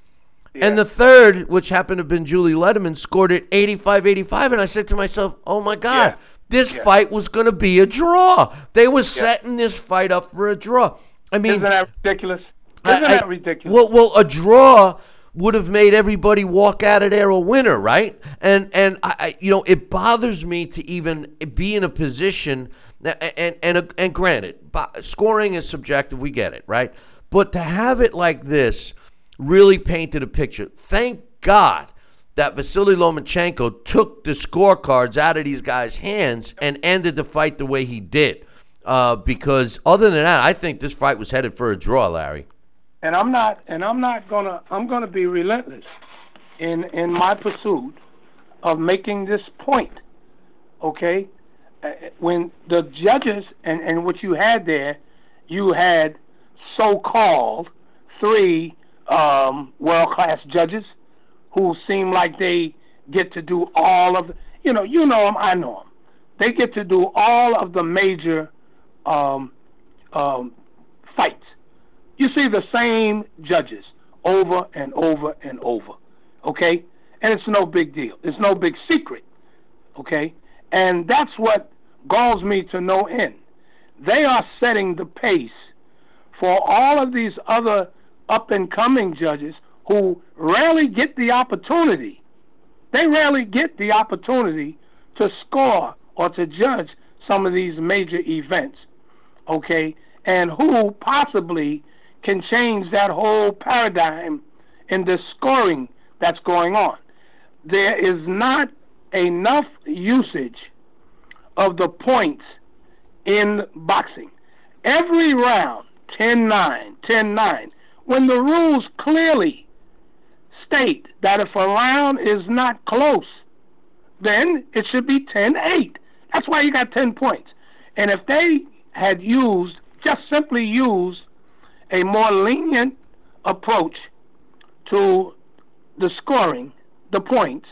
And the third, which happened to have been Julie Lederman, scored it 85 85. And I said to myself, oh my God, Yeah. this Yeah. fight was going to be a draw. They were setting this fight up for a draw. I mean, Isn't that ridiculous? Isn't I- that ridiculous? Well, well, a draw would have made everybody walk out of there a winner, right? And and I, I you know, it bothers me to even be in a position. And and and granted, scoring is subjective. We get it, right? But to have it like this really painted a picture. Thank God that Vasily Lomachenko took the scorecards out of these guys' hands and ended the fight the way he did. Uh, because other than that, I think this fight was headed for a draw, Larry. And I'm not and I'm not gonna I'm gonna be relentless in in my pursuit of making this point. Okay, Uh, when the judges and and what you had there, you had so-called three um, world-class judges who seem like they get to do all of you know you know them I know them. They get to do all of the major um, um, fights you see the same judges over and over and over. Okay? And it's no big deal. It's no big secret. Okay? And that's what galls me to no end. They are setting the pace for all of these other up and coming judges who rarely get the opportunity. They rarely get the opportunity to score or to judge some of these major events. Okay? And who possibly can change that whole paradigm in the scoring that's going on. There is not enough usage of the points in boxing. Every round, 10 9, 10 9, when the rules clearly state that if a round is not close, then it should be 10 8. That's why you got 10 points. And if they had used, just simply used, a more lenient approach to the scoring, the points,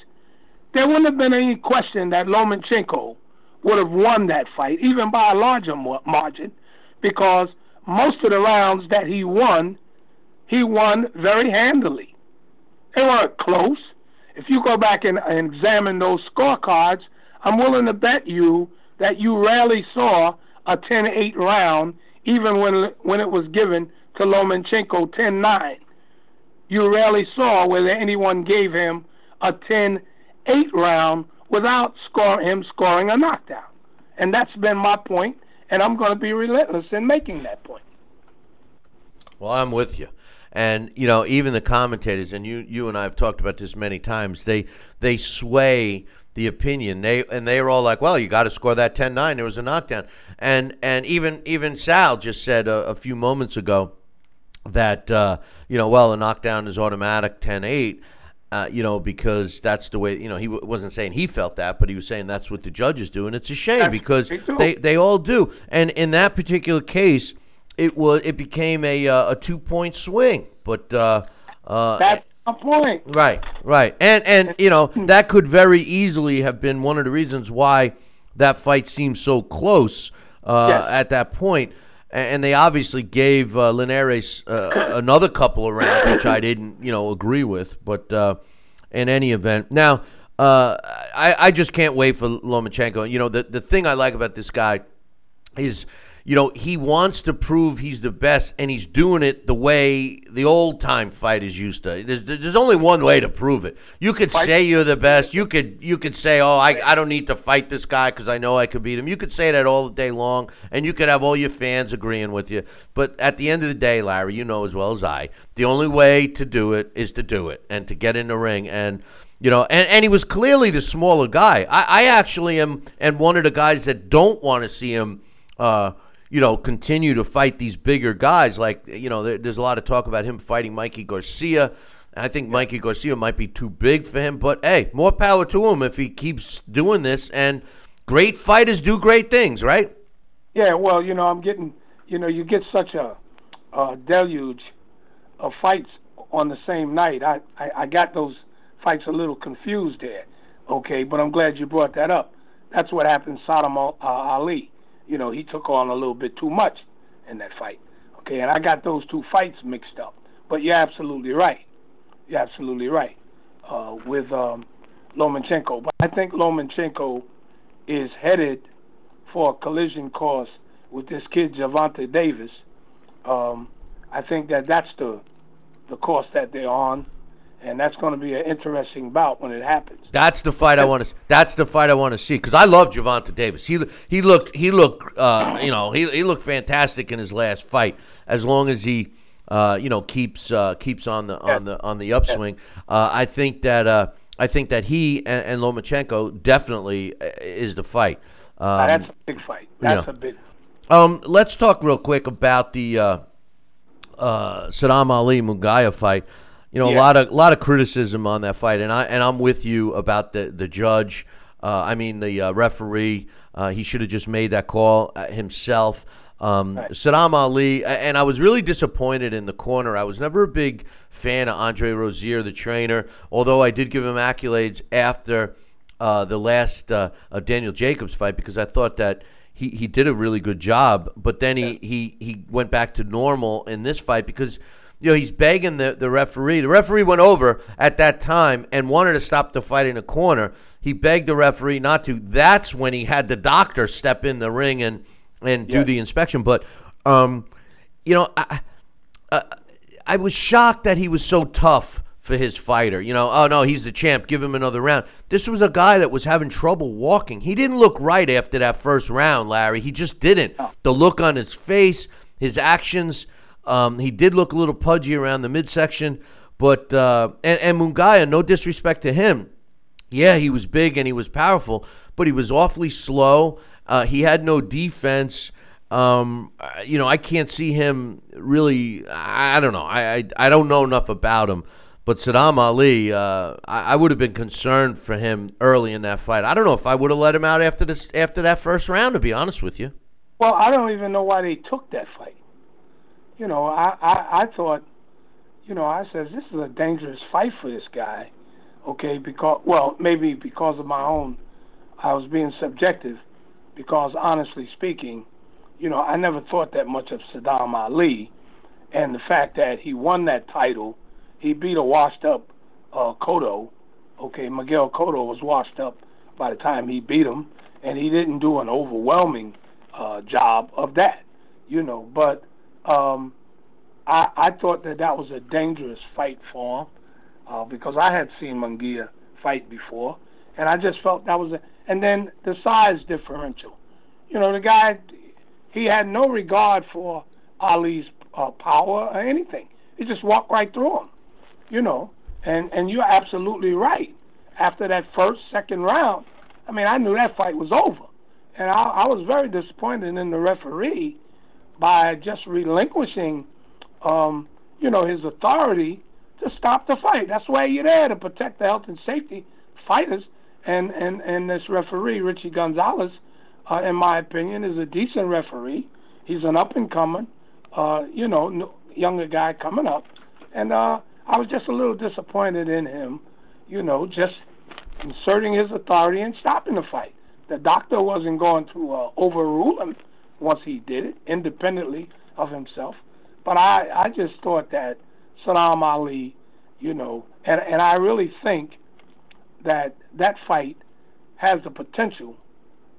there wouldn't have been any question that Lomachenko would have won that fight, even by a larger margin, because most of the rounds that he won, he won very handily. They weren't close. If you go back and, and examine those scorecards, I'm willing to bet you that you rarely saw a 10-8 round, even when when it was given to Lomachenko 10-9. You rarely saw whether anyone gave him a 10-8 round without score, him scoring a knockdown. And that's been my point, and I'm going to be relentless in making that point. Well, I'm with you. And you know, even the commentators, and you, you and I have talked about this many times. They they sway the opinion. They and they are all like, "Well, you got to score that 10-9. There was a knockdown." And and even even Sal just said a, a few moments ago that uh, you know, well, a knockdown is automatic 10-8. Uh, you know, because that's the way. You know, he w- wasn't saying he felt that, but he was saying that's what the judges do, and it's a shame That's because they they all do. And in that particular case, it was it became a uh, a two point swing. But uh, uh, That's my point. Right, right, and and you know that could very easily have been one of the reasons why that fight seemed so close uh, Yes. at that point. And they obviously gave uh, Linares uh, another couple of rounds, which I didn't, you know, agree with. But uh, in any event, now uh, I, I just can't wait for Lomachenko. You know, the the thing I like about this guy is you know he wants to prove he's the best and he's doing it the way the old time fighters used to. There's, there's only one way to prove it. You could say you're the best. You could you could say oh i, I don't need to fight this guy because i know i could beat him. You could say that all day long and you could have all your fans agreeing with you. But at the end of the day larry you know as well as i the only way to do it is to do it and to get in the ring. And you know, and, and he was clearly the smaller guy. I, I actually am and one of the guys that don't want to see him, uh, you know, continue to fight these bigger guys. Like, you know, there, there's a lot of talk about him fighting Mikey Garcia. And I think Mikey Garcia might be too big for him. But hey, more power to him if he keeps doing this. And great fighters do great things, right? Yeah, well, you know, I'm getting, you know, you get such a, a deluge of fights on the same night. I, I, I got those fights a little confused there, okay, but I'm glad you brought that up. That's what happened to Saddam uh, Ali. You know, he took on a little bit too much in that fight, okay, and I got those two fights mixed up. But you're absolutely right. You're absolutely right uh, with um, Lomachenko. But I think Lomachenko is headed for a collision course with this kid Gervonta Davis. Um, I think that that's the the course that they're on, and that's going to be an interesting bout when it happens. That's the fight I want to. That's the fight I want to see because I love Gervonta Davis. He he looked he looked uh, you know he he looked fantastic in his last fight. As long as he uh, you know keeps uh, keeps on the on the on the upswing, uh, I think that uh, I think that he and, and Lomachenko definitely uh, is the fight. Um, that's a big fight. That's yeah. a big. um, let's talk real quick about the uh, uh, Saddam Ali Munguia fight. You know, a lot of a lot of criticism on that fight, and I and I'm with you about the the judge. Uh, I mean, the uh, referee. Uh, he should have just made that call uh, himself. Um, Saddam Ali, and I was really disappointed in the corner. I was never a big fan of Andre Rozier, the trainer, although I did give him accolades after uh, the last uh, uh, Daniel Jacobs fight because I thought that he, he did a really good job. But then he, he, he went back to normal in this fight because you know he's begging the, the referee. The referee went over at that time and wanted to stop the fight in the corner. He begged the referee not to. That's when he had the doctor step in the ring and and do Yeah. the inspection. But um, you know, I, I was shocked that he was so tough for his fighter. You know, oh no, he's the champ. Give him another round. This was a guy that was having trouble walking. He didn't look right after that first round, Larry. He just didn't. The look on his face, his actions. Um, he did look a little pudgy around the midsection, but uh, and and Munguia, no disrespect to him, yeah, he was big and he was powerful, but he was awfully slow. Uh, he had no defense. Um, you know, I can't see him really. I, I don't know. I, I I don't know enough about him. But Saddam Ali, uh, I, I would have been concerned for him early in that fight. I don't know if I would have let him out after this after that first round. To be honest with you, Well, I don't even know why they took that fight. You know, I, I, I thought, you know, I said this is a dangerous fight for this guy. Okay, because well, maybe because of my own, I was being subjective. Because honestly speaking, you know, I never thought that much of Saddam Ali, and the fact that he won that title, he beat a washed-up uh, Cotto. Okay, Miguel Cotto was washed up by the time he beat him, and he didn't do an overwhelming uh, job of that, you know. But um, I, I thought that that was a dangerous fight for him uh, because I had seen Munguia fight before, and I just felt that was a. And then the size differential, you know, the guy, he had no regard for Ali's uh, power or anything. He just walked right through him, you know. And and you're absolutely right. After that first, second round, I mean, I knew that fight was over, and I, I was very disappointed in the referee by just relinquishing, um, you know, his authority to stop the fight. That's why you're there to protect the health and safety fighters. And and and this referee, Richie Gonzalez, uh, in my opinion, is a decent referee. He's an up and coming, uh, you know, younger guy coming up, and uh, I was just a little disappointed in him, you know, just inserting his authority and stopping the fight. The doctor wasn't going to uh, overrule him once he did it, independently of himself. But I, I just thought that Saddam Ali, you know, and, and I really think that that fight has the potential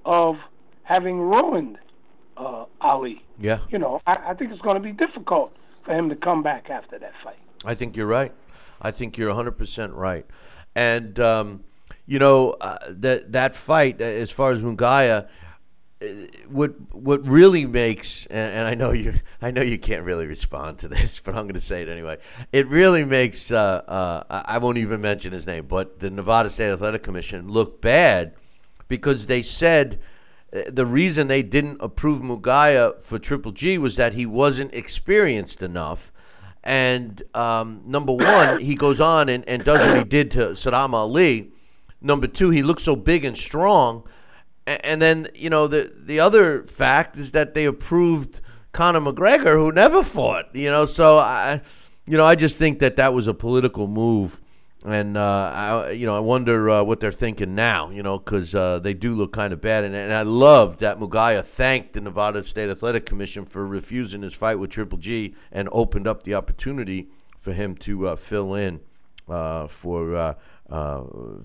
of having ruined uh, Ali. Yeah. You know, I, I think it's going to be difficult for him to come back after that fight. I think you're right. I think you're 100% right. And, um, you know, uh, that, that fight, uh, as far as Munguia, uh, what what really makes and, and, I know you I know you can't really respond to this, but I'm going to say it anyway. It really makes uh, uh, I won't even mention his name, but the Nevada State Athletic Commission look bad because they said uh, the reason they didn't approve Munguia for Triple G was that he wasn't experienced enough. And um, number one, he goes on and, and does what he did to Saddam Ali. Number two, he looks so big and strong and then you know the the other fact is that they approved Conor McGregor, who never fought. You know, so I, you know, I just think that that was a political move, and uh, I, you know, I wonder uh, what they're thinking now. You know, because uh, they do look kind of bad, and, and I love that Munguia thanked the Nevada State Athletic Commission for refusing his fight with Triple G and opened up the opportunity for him to uh, fill in uh, for uh,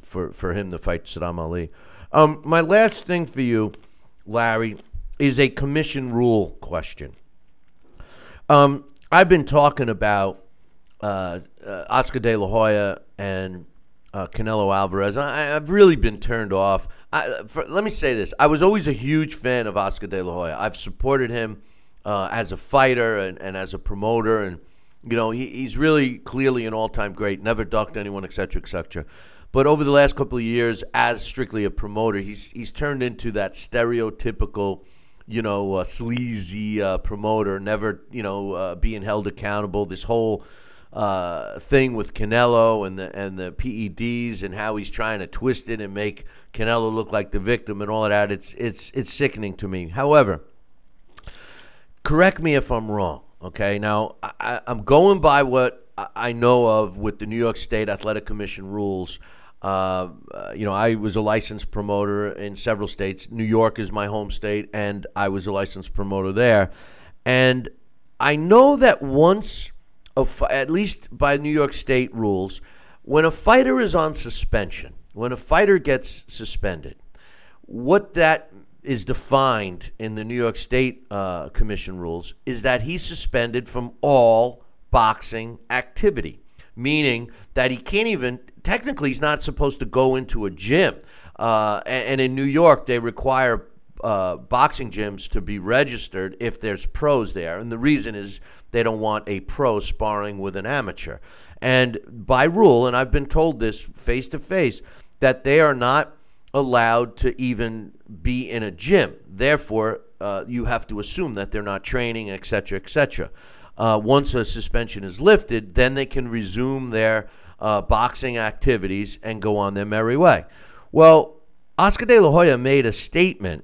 for for him to fight Saddam Ali. Um, my last thing for you, Larry, is a commission rule question. Um, I've been talking about uh, uh, Oscar De La Hoya and uh, Canelo Alvarez. I, have really been turned off. I, for, let me say this: I was always a huge fan of Oscar De La Hoya. I've supported him uh, as a fighter and, and, as a promoter, and you know he, he's really clearly an all-time great. Never ducked anyone, etc., etc. But over the last couple of years, as strictly a promoter, he's he's turned into that stereotypical, you know, uh, sleazy uh, promoter, never you know uh, being held accountable. This whole uh, thing with Canelo and the and the PEDs and how he's trying to twist it and make Canelo look like the victim and all of that. It's it's it's sickening to me. However, correct me if I'm wrong. Okay, now I, I'm going by what I know of with the New York State Athletic Commission rules uh, you know, I was a licensed promoter in several states. New York is my home state, and I was a licensed promoter there. And I know that once, at least by New York State rules, when a fighter is on suspension, when a fighter gets suspended, what that is defined in the New York State uh, Commission rules is that he's suspended from all boxing activity, meaning that he can't even technically he's not supposed to go into a gym. Uh, and, in New York, they require uh, boxing gyms to be registered if there's pros there. And the reason is they don't want a pro sparring with an amateur. And by rule, and I've been told this face to face, that they are not allowed to even be in a gym. Therefore, uh, you have to assume that they're not training, etc., etc. Uh, once a suspension is lifted, then they can resume their uh, boxing activities and go on their merry way. Well, Oscar De La Hoya made a statement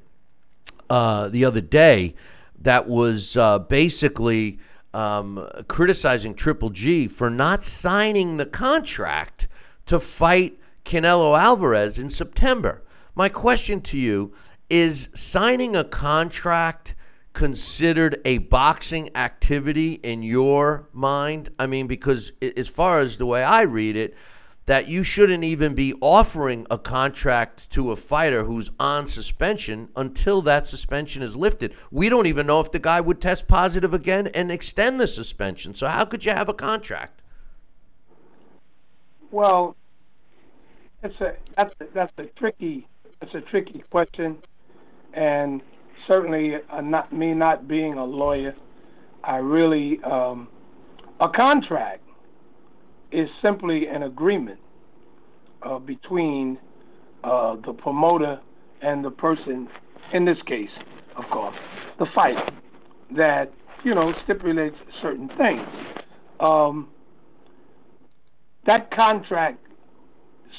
uh, the other day that was uh, basically um, criticizing Triple G for not signing the contract to fight Canelo Alvarez in September. My question to you is signing a contract considered a boxing activity in your mind? I mean, because as far as the way I read it, that you shouldn't even be offering a contract to a fighter who's on suspension until that suspension is lifted. We don't even know if the guy would test positive again and extend the suspension. So how could you have a contract? Well, it's a that's a, that's a tricky that's a tricky question, and certainly uh, not me not being a lawyer, I really um, a contract is simply an agreement uh, between uh, the promoter and the person, in this case, of course, the fighter, that you know stipulates certain things. Um, that contract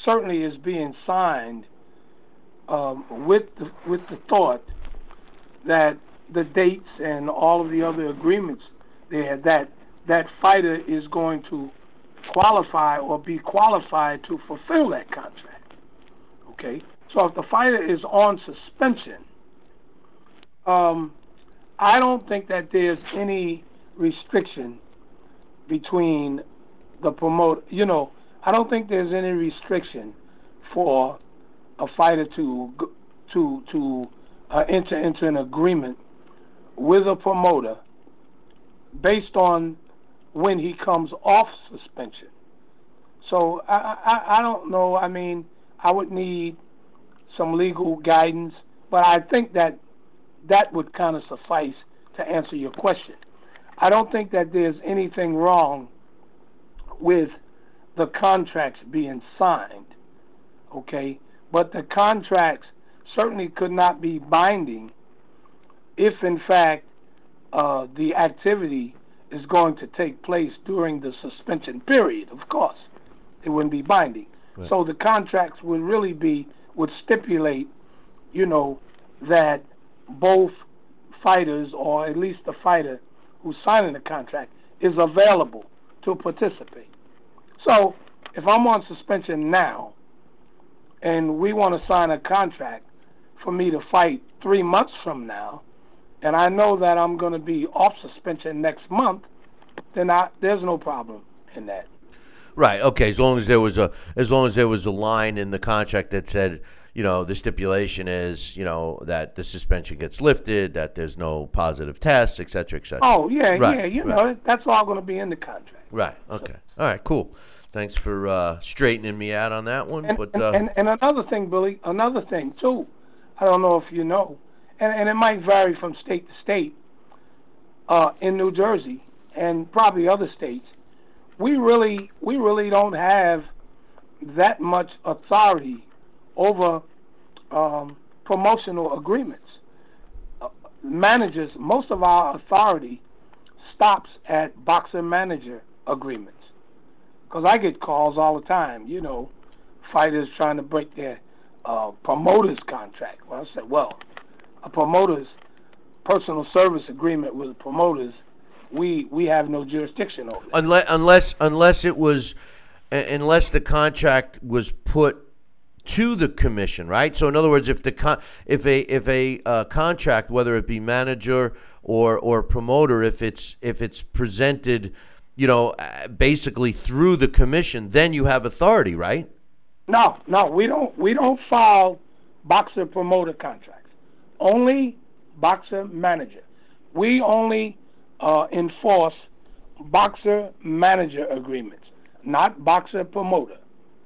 certainly is being signed um, with the, with the thought that the dates and all of the other agreements there that that fighter is going to qualify or be qualified to fulfill that contract. Okay, so if the fighter is on suspension, um, I don't think that there's any restriction between the promoter. You know, I don't think there's any restriction for a fighter to to to uh, enter into an agreement with a promoter based on when he comes off suspension. So I, I I don't know. I mean, I would need some legal guidance, but I think that that would kind of suffice to answer your question. I don't think that there's anything wrong with the contracts being signed, okay? But the contracts certainly could not be binding if, in fact, uh, the activity is going to take place during the suspension period. Of course, it wouldn't be binding. So the contracts would really be would stipulate, you know, that both fighters, or at least the fighter who's signing the contract, is available to participate. So if I'm on suspension now, and we want to sign a contract for me to fight three months from now, and I know that I'm going to be off suspension next month, then I, there's no problem in that. Right. Okay. As long as there was a as long as there was a line in the contract that said, you know, the stipulation is, you know, that the suspension gets lifted, that there's no positive tests, et cetera, et cetera. Oh yeah, Right, yeah, you right. know that's all going to be in the contract. Right. Okay. All right. Cool. Thanks for uh, straightening me out on that one. And, but and, uh, and and another thing, Billy, another thing too. I don't know if you know, and and it might vary from state to state. Uh, in New Jersey and probably other states, we really we really don't have that much authority over um, promotional agreements. Uh, managers, most of our authority stops at boxer manager agreements. Because I get calls all the time, you know, fighters trying to break their uh, promoter's contract. Well, I said, well, a promoter's personal service agreement with promoters, we we have no jurisdiction over. Unless unless unless it was unless the contract was put to the commission, right? So in other words, if the con- if a if a uh, contract, whether it be manager or or promoter, if it's if it's presented, you know, uh, basically through the commission, then you have authority, right? No, no, we don't we don't file boxer promoter contracts. Only boxer manager. We only uh, enforce boxer manager agreements, not boxer promoter.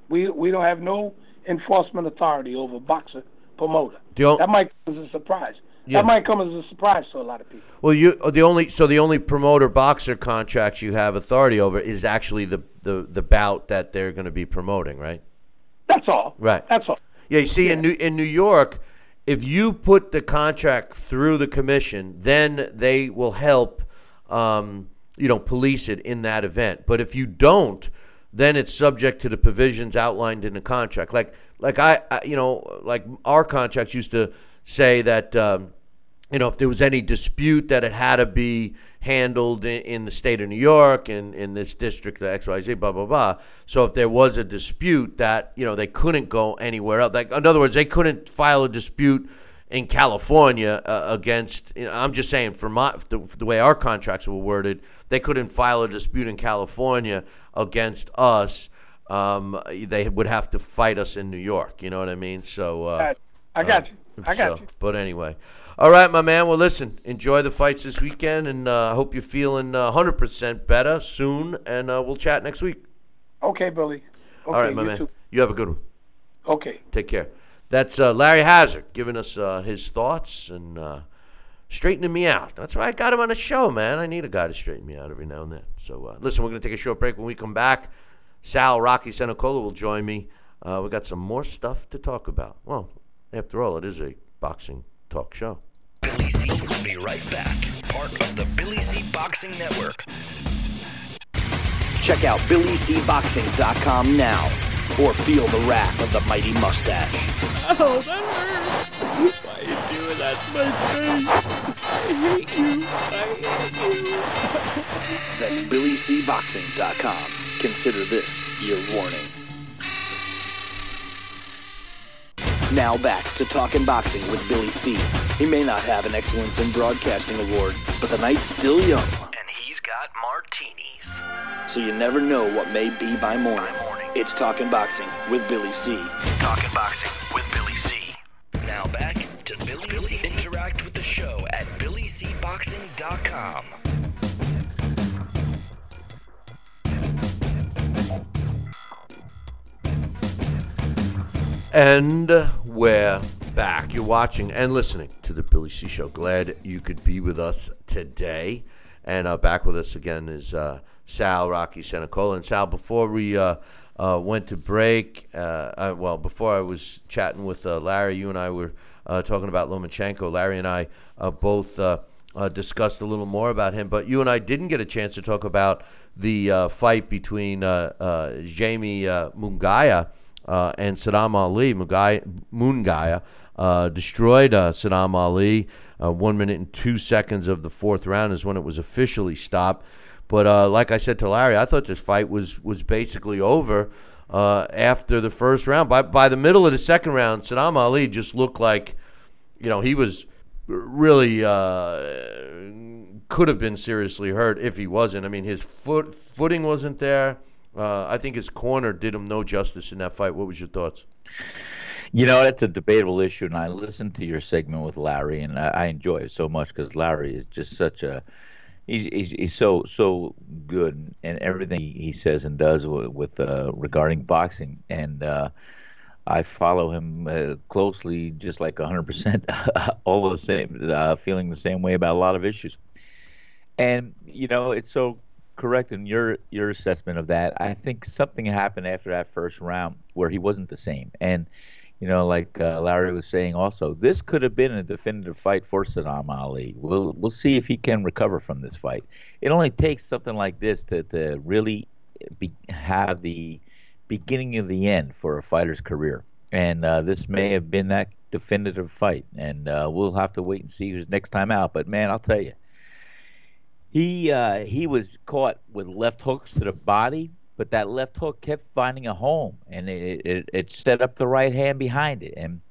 We we don't have no enforcement authority over boxer promoter. The that might come as a surprise. Yeah. That might come as a surprise to a lot of people. Well, you the only so the only promoter boxer contracts you have authority over is actually the the the bout that they're going to be promoting, right? That's all. Right. That's all. Yeah, you see, in New in New York, if you put the contract through the commission, then they will help, um, you know, police it in that event. But if you don't, then it's subject to the provisions outlined in the contract. Like, like I, I you know, like our contracts used to say that, um, you know, if there was any dispute that it had to be handled in, in the state of New York and in this district, the XYZ, blah, blah, blah. So if there was a dispute that, you know, they couldn't go anywhere else. Like, in other words, they couldn't file a dispute in California uh, against. You know, I'm just saying, for my the, the way our contracts were worded, they couldn't file a dispute in California against us. Um, they would have to fight us in New York. You know what I mean? So uh, I got you. I got so, you. But anyway, all right, my man. Well, listen, enjoy the fights this weekend, and uh, I hope you're feeling uh, 100% better soon. And uh, we'll chat next week. Okay, Billy. Okay, all right, my you man. Too. You have a good one. Okay. Take care. That's uh, Larry Hazzard giving us uh, his thoughts and uh, straightening me out. That's why I got him on the show, man. I need a guy to straighten me out every now and then. So, uh, listen, we're going to take a short break. When we come back, Sal Rocky Senacola will join me. Uh, we got some more stuff to talk about. Well, after all, it is a boxing talk show. Billy C will be right back. Part of the Billy C Boxing Network. Check out BillyCBoxing.com now or feel the wrath of the mighty mustache. Oh, that hurts. Why are you doing that to my face? I hate you. I hate you. That's BillyCBoxing.com. Consider this your warning. Now back to Talking Boxing with Billy C. He may not have an Excellence in Broadcasting award, but the night's still young, And he's got martinis. so you never know what may be by morning. By morning. It's Talking Boxing with Billy C. Talking boxing with Billy C. Now back to Billy C. Interact with the show at BillyCBoxing.com. And we're back. You're watching and listening to the Billy C Show. Glad you could be with us today. And uh, back with us again is uh, Sal Rocky Senacola. And Sal, before we uh, uh, went to break, uh, I, well, before I was chatting with uh, Larry, you and I were uh, talking about Lomachenko. Larry and I uh, both uh, uh, discussed a little more about him, but you and I didn't get a chance to talk about the uh, fight between uh, uh, Jamie uh, Munguia uh, and Saddam Ali. Munguia, uh, destroyed uh, Saddam Ali. Uh, one minute and two seconds of the fourth round is when it was officially stopped. But uh, like I said to Larry, I thought this fight was was basically over uh, after the first round. By by the middle of the second round, Saddam Ali just looked like, you know, he was really could have been seriously hurt if he wasn't. I mean, his foot footing wasn't there. Uh, I think his corner did him no justice in that fight. What was your thoughts? You know, that's a debatable issue, and I listened to your segment with Larry, and I, I enjoy it so much because Larry is just such a he's, he's he's so so good and everything he says and does with, with uh, regarding boxing, and uh, I follow him uh, closely, just like 100% all the same, uh, feeling the same way about a lot of issues. And you know, it's so correct in your your assessment of that. I think something happened after that first round where he wasn't the same, and you know, like uh, Larry was saying, also this could have been a definitive fight for Saddam Ali. We'll we'll see if he can recover from this fight. It only takes something like this to to really be, have the beginning of the end for a fighter's career, and uh, this may have been that definitive fight. And uh, we'll have to wait and see who's next time out. But man, I'll tell you, he uh, he was caught with left hooks to the body, but that left hook kept finding a home, and it, it, it set up the right hand behind it. And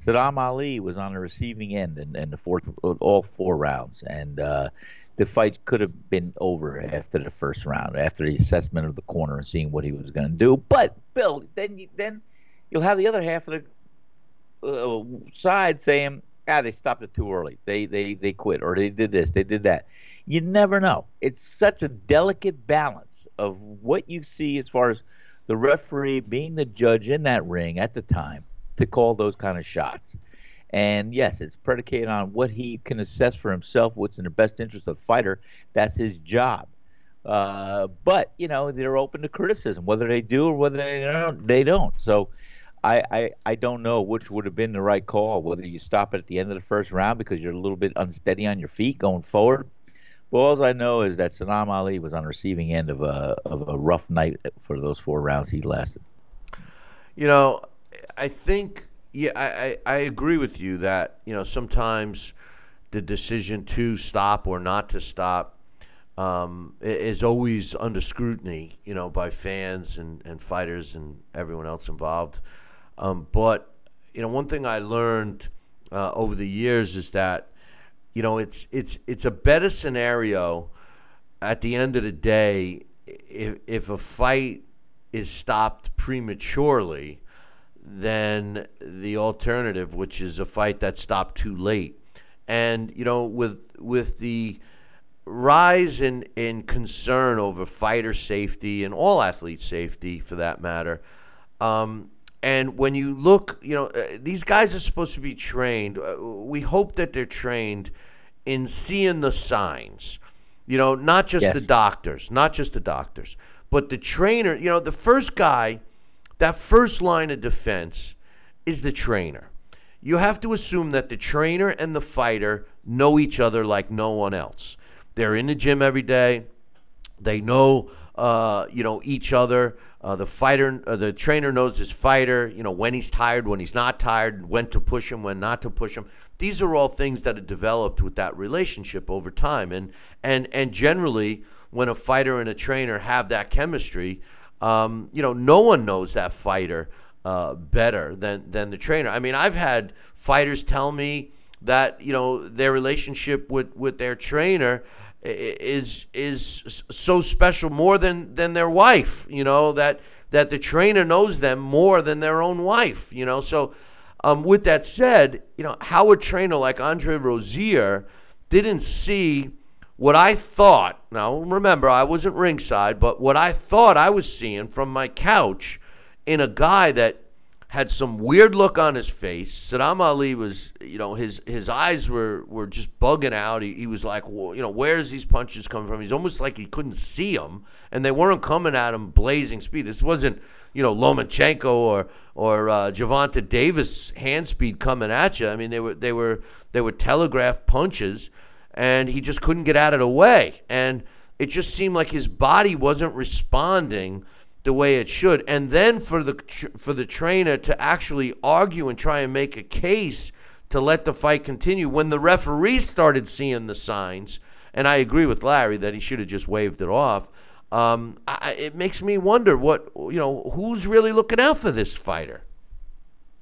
Saddam Ali was on the receiving end in, in the fourth, all four rounds, and uh, the fight could have been over after the first round, after the assessment of the corner and seeing what he was going to do. But Bill, then you, then you'll have the other half of the uh, side saying, "Ah, they stopped it too early. They they they quit, or they did this, they did that." You never know. It's such a delicate balance of what you see as far as the referee being the judge in that ring at the time to call those kind of shots. And yes, it's predicated on what he can assess for himself, what's in the best interest of the fighter. That's his job. Uh, but you know they're open to criticism, whether they do or whether they don't. They don't. So I, I I don't know which would have been the right call. Whether you stop it at the end of the first round because you're a little bit unsteady on your feet going forward. But all I know is that Saddam Ali was on the receiving end of a of a rough night for those four rounds he lasted. You know, I think yeah, I, I, I agree with you that you know sometimes the decision to stop or not to stop um, is always under scrutiny, you know, by fans and, and fighters and everyone else involved. Um, but you know, one thing I learned uh, over the years is that you know it's it's it's a better scenario at the end of the day if if a fight is stopped prematurely than the alternative, which is a fight that stopped too late. And you know, with with the rise in, in concern over fighter safety and all athlete safety for that matter. Um, and when you look, you know, uh, these guys are supposed to be trained. Uh, we hope that they're trained in seeing the signs. You know, not just Yes. the doctors, not just the doctors, but the trainer. You know, the first guy, that first line of defense is the trainer. You have to assume that the trainer and the fighter know each other like no one else. They're in the gym every day. They know, uh, you know, each other. Uh, the fighter, uh, the trainer knows his fighter. You know when he's tired, when he's not tired, when to push him, when not to push him. These are all things that are developed with that relationship over time, and and and generally, when a fighter and a trainer have that chemistry, um, you know, no one knows that fighter uh, better than than the trainer. I mean, I've had fighters tell me that you know their relationship with with their trainer is is so special more than than their wife. You know that that the trainer knows them more than their own wife. You know, so. Um, with that said, you know how a trainer like Andre Rozier didn't see what I thought. Now remember, I wasn't ringside, but what I thought I was seeing from my couch in a guy that had some weird look on his face. Saddam Ali was, you know, his his eyes were were just bugging out. He, he was like, well, you know, where's these punches coming from? He's almost like he couldn't see them, and they weren't coming at him blazing speed. This wasn't, you know, Lomachenko or or uh, Gervonta Davis hand speed coming at you. I mean, they were they were they were telegraph punches, and he just couldn't get out of the way, and it just seemed like his body wasn't responding the way it should. And then for the for the trainer to actually argue and try and make a case to let the fight continue when the referee started seeing the signs, and I agree with Larry that he should have just waved it off. Um, I, it makes me wonder what you know who's really looking out for this fighter.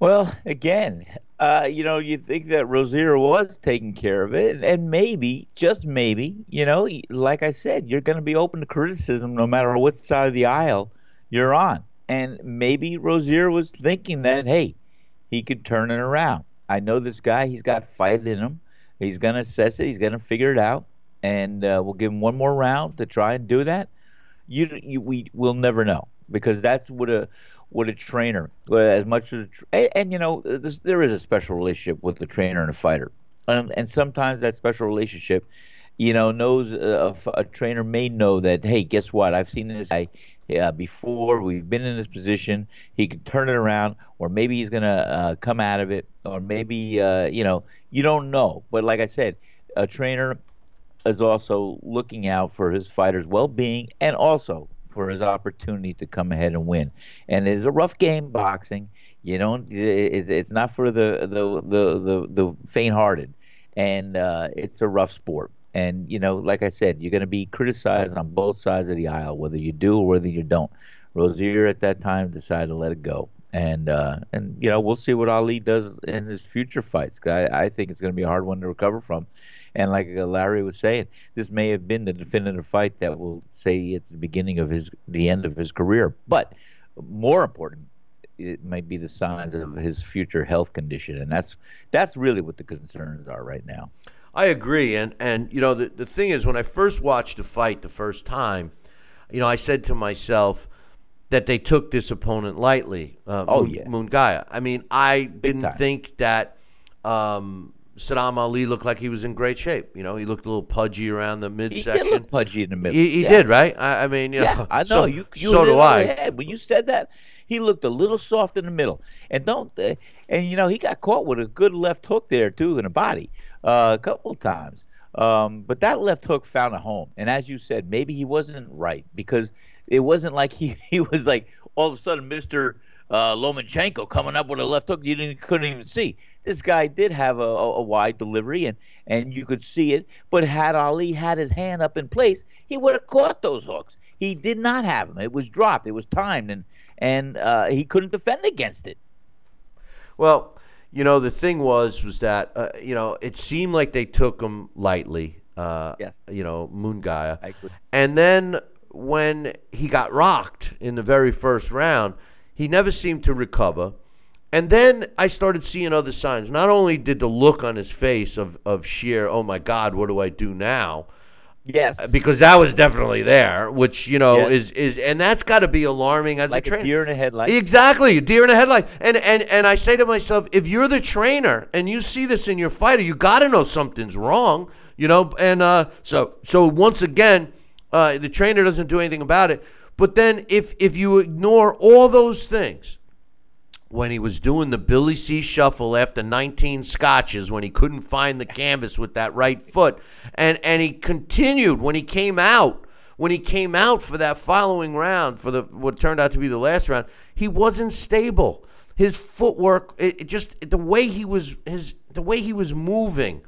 Well, again, uh, you know, you think that Rozier was taking care of it, and maybe, just maybe, you know, like I said, you're going to be open to criticism no matter what side of the aisle you're on. And maybe Rozier was thinking that, hey, he could turn it around. I know this guy; he's got fight in him. He's going to assess it. He's going to figure it out, and uh, we'll give him one more round to try and do that. You, you we will never know because that's what a what a trainer, as much as, and, and you know, this, there is a special relationship with the trainer and a fighter, and, and sometimes that special relationship, you know, knows uh, a trainer may know that, hey, guess what? I've seen this guy uh, before. We've been in this position. He could turn it around, or maybe he's gonna uh, come out of it, or maybe uh, you know, you don't know. But like I said, a trainer is also looking out for his fighter's well-being and also for his opportunity to come ahead and win. And it's a rough game, boxing. You. It's, it's not for the the the the, the faint-hearted, and uh, it's a rough sport. And you know, like I said, you're going to be criticized on both sides of the aisle, whether you do or whether you don't. Rozier at that time decided to let it go, and uh, and you know we'll see what Ali does in his future fights. I, I think it's going to be a hard one to recover from. And like Larry was saying, this may have been the definitive fight that will say it's the beginning of his, the end of his career. But more important, it might be the signs of his future health condition, and that's that's really what the concerns are right now. I agree, and and you know the the thing is, when I first watched the fight the first time, you know, I said to myself that they took this opponent lightly. Uh, Oh, yeah. Munguia. I mean, I didn't think that um, Saddam Ali looked like he was in great shape. You know, he looked a little pudgy around the He midsection. did look pudgy in the middle. He, he Yeah. did, right? I, I mean, you Yeah, know, I know. So, you, you so do it on the I. head. When you said that, he looked a little soft in the middle, and don't. Uh, and you know, he got caught with a good left hook there too in the body a couple times. Um, but that left hook found a home, and as you said, maybe he wasn't right because it wasn't like he he was like all of a sudden Mister uh, Lomachenko coming up with a left hook you didn't couldn't even see. This guy did have a, a, a wide delivery and and you could see it. But had Ali had his hand up in place, he would have caught those hooks. He did not have them. It was dropped. It was timed, and and uh, he couldn't defend against it. Well, you know, the thing was was that uh, you know it seemed like they took him lightly. Uh, Yes. You know, Munguia. I agree. And then when he got rocked in the very first round, he never seemed to recover. And then I started seeing other signs. Not only did the look on his face of, of sheer, oh my God, what do I do now? Yes. Because that was definitely there, which, you know, Yes. is, is and that's got to be alarming as like a a trainer. deer in a headlight. Exactly, a deer in a headlight. And and and I say to myself, if you're the trainer and you see this in your fighter, you got to know something's wrong, you know. And uh, so so once again, uh, the trainer doesn't do anything about it. But then if if you ignore all those things, when he was doing the Billy C shuffle after 19 scotches when he couldn't find the canvas with that right foot. And and he continued when he came out when he came out for that following round for the what turned out to be the last round he wasn't stable. His footwork it, it just the way he was his the way he was moving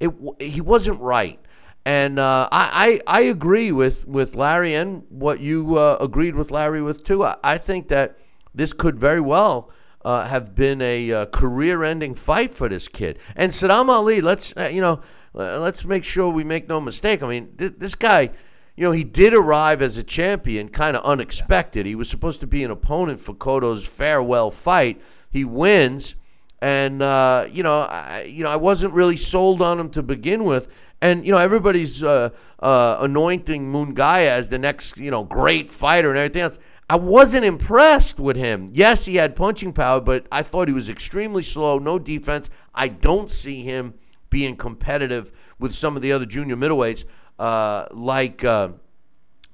it he wasn't right. And uh, I, I I agree with, with Larry and what you uh, agreed with Larry with too. I, I think that this could very well uh, have been a uh, career-ending fight for this kid. And Saddam Ali, let's uh, you know, let's make sure we make no mistake. I mean, th- this guy, you know, he did arrive as a champion, kind of unexpected. He was supposed to be an opponent for Cotto's farewell fight. He wins, and uh, you know, I, you know, I wasn't really sold on him to begin with. And you know, everybody's uh, uh, anointing Munguia as the next, you know, great fighter and everything else. I wasn't impressed with him. Yes, he had punching power, but I thought he was extremely slow, no defense. I don't see him being competitive with some of the other junior middleweights, uh, like uh,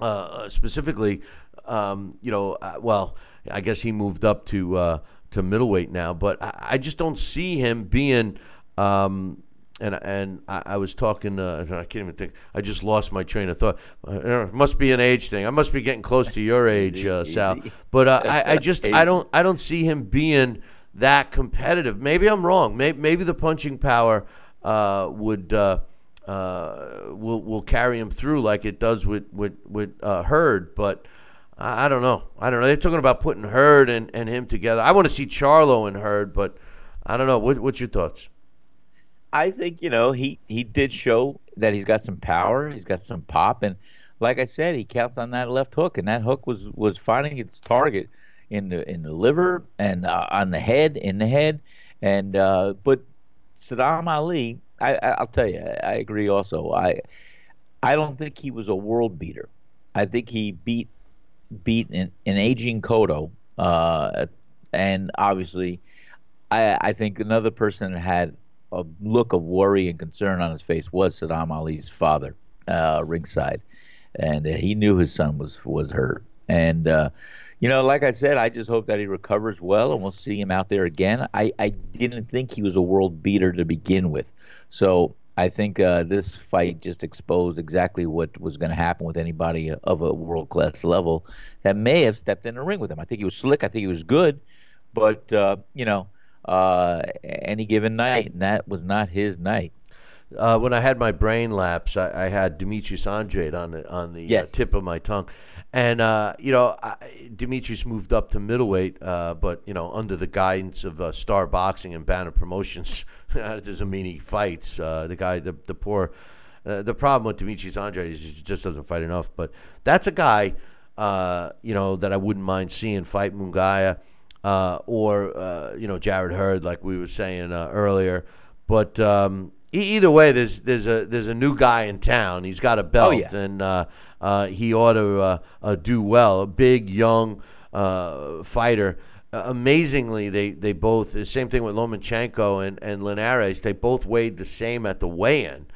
uh, specifically, um, you know, uh, well, I guess he moved up to uh, to middleweight now, but I, I just don't see him being. Um, and and I, I was talking. Uh, I can't even think. I just lost my train of thought. Uh, it must be an age thing. I must be getting close to your age, uh, Sal. But uh, I, I just I don't I don't see him being that competitive. Maybe I'm wrong. Maybe, maybe the punching power uh, would uh, uh, will will carry him through like it does with with with uh, Hurd. But I, I don't know. I don't know. They're talking about putting Hurd and, and him together. I want to see Charlo and Hurd, but I don't know. What, what's your thoughts? I think you know he he did show that he's got some power, he's got some pop, and like I said, he counts on that left hook, and that hook was was finding its target in the in the liver and uh, on the head, in the head, and uh, but Saddam Ali, I, I'll tell you, I agree. Also, I I don't think he was a world beater. I think he beat beat an, an aging Cotto, uh, and obviously, I I think another person had a look of worry and concern on his face was Saddam Ali's father, uh, ringside, and he knew his son was was hurt. And uh, you know, like I said, I just hope that he recovers well, and we'll see him out there again. I I didn't think he was a world beater to begin with, so. I think uh, this fight just exposed exactly what was going to happen with anybody of a world class level that may have stepped in the ring with him. I think he was slick. I think he was good, but uh, you know, uh, any given night, and that was not his night. Uh, when I had my brain lapse, I, I had Demetrius Andrade on the on the Yes. uh, tip of my tongue, and uh, you know I, Demetrius moved up to middleweight, uh, but you know under the guidance of uh, Star Boxing and Banner Promotions, that doesn't mean he fights. Uh, the guy, the the poor, uh, the problem with Demetrius Andrade is he just doesn't fight enough. But that's a guy, uh, you know, that I wouldn't mind seeing fight Munguia, uh, or uh, you know Jarrett Hurd, like we were saying uh, earlier. But um, e- either way, there's there's a there's a new guy in town. He's got a belt, yeah. and uh, uh, he ought to uh, uh, do well. A big young uh, fighter. Uh, amazingly, they, they both the same thing with Lomachenko and and Linares. They both weighed the same at the weigh-in,